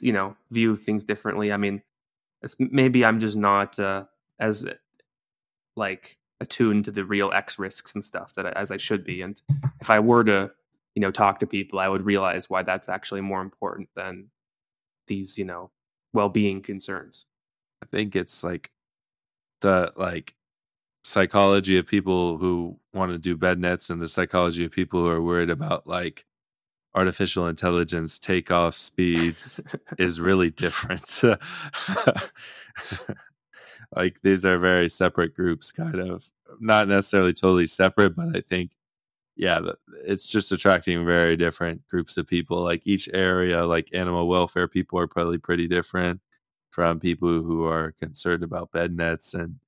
you know, view things differently. I mean, maybe I'm just not uh, as like attuned to the real X risks and stuff that as I should be. And if I were to, you know, talk to people, I would realize why that's actually more important than these, you know, well-being concerns. I think it's like the like psychology of people who want to do bed nets and the psychology of people who are worried about like artificial intelligence takeoff speeds is really different. like these are very separate groups kind of not necessarily totally separate but i think yeah it's just attracting very different groups of people like each area like animal welfare people are probably pretty different from people who are concerned about bed nets and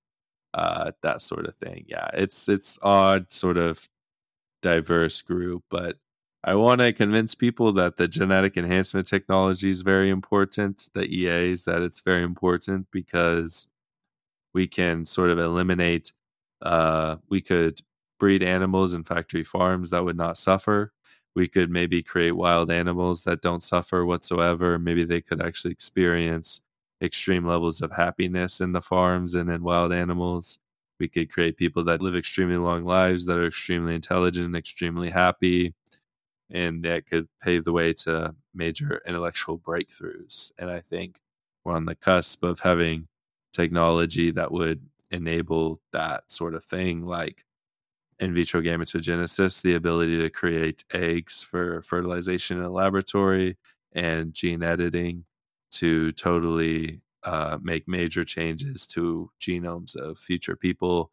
uh, that sort of thing yeah it's it's odd sort of diverse group but i want to convince people that the genetic enhancement technology is very important the eas that it's very important because we can sort of eliminate uh, we could breed animals in factory farms that would not suffer. We could maybe create wild animals that don't suffer whatsoever. Maybe they could actually experience extreme levels of happiness in the farms and in wild animals. We could create people that live extremely long lives that are extremely intelligent and extremely happy and that could pave the way to major intellectual breakthroughs. And i think we're on the cusp of having technology that would enable that sort of thing, like in vitro gametogenesis, the ability to create eggs for fertilization in a laboratory, and gene editing to totally uh, make major changes to genomes of future people.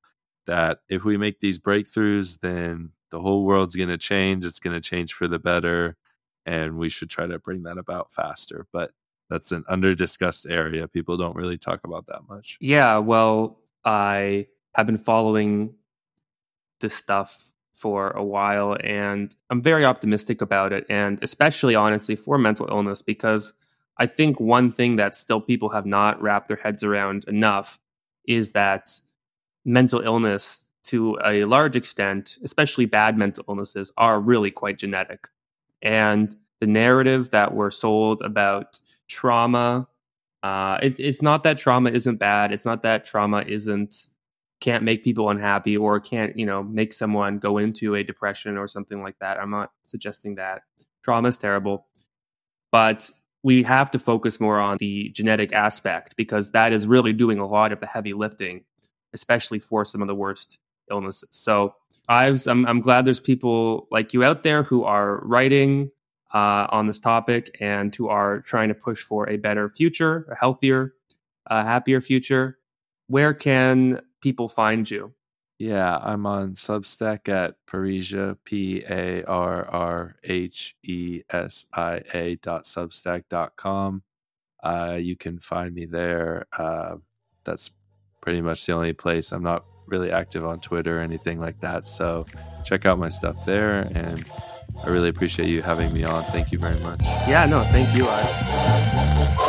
That if we make these breakthroughs, then the whole world's going to change. It's going to change for the better. And we should try to bring that about faster. But that's an under discussed area. People don't really talk about that much. Yeah, well, I have been following this stuff for a while and I'm very optimistic about it and especially honestly for mental illness because I think one thing that still people have not wrapped their heads around enough is that mental illness to a large extent, especially bad mental illnesses are really quite genetic. And the narrative that we're sold about trauma. Uh, it's it's not that trauma isn't bad. It's not that trauma isn't can't make people unhappy or can't you know make someone go into a depression or something like that. I'm not suggesting that trauma is terrible, but we have to focus more on the genetic aspect because that is really doing a lot of the heavy lifting, especially for some of the worst illnesses. So I'm, I'm glad there's people like you out there who are writing uh, on this topic and who are trying to push for a better future, a healthier, uh, happier future, where can people find you? Yeah, I'm on Substack at Parrhesia, P A R R H E S I A dot substack dot com. Uh, you can find me there. Uh, that's pretty much the only place. I'm not really active on Twitter or anything like that. So check out my stuff there and I really appreciate you having me on. Thank you very much. Yeah, no, thank you, Ives.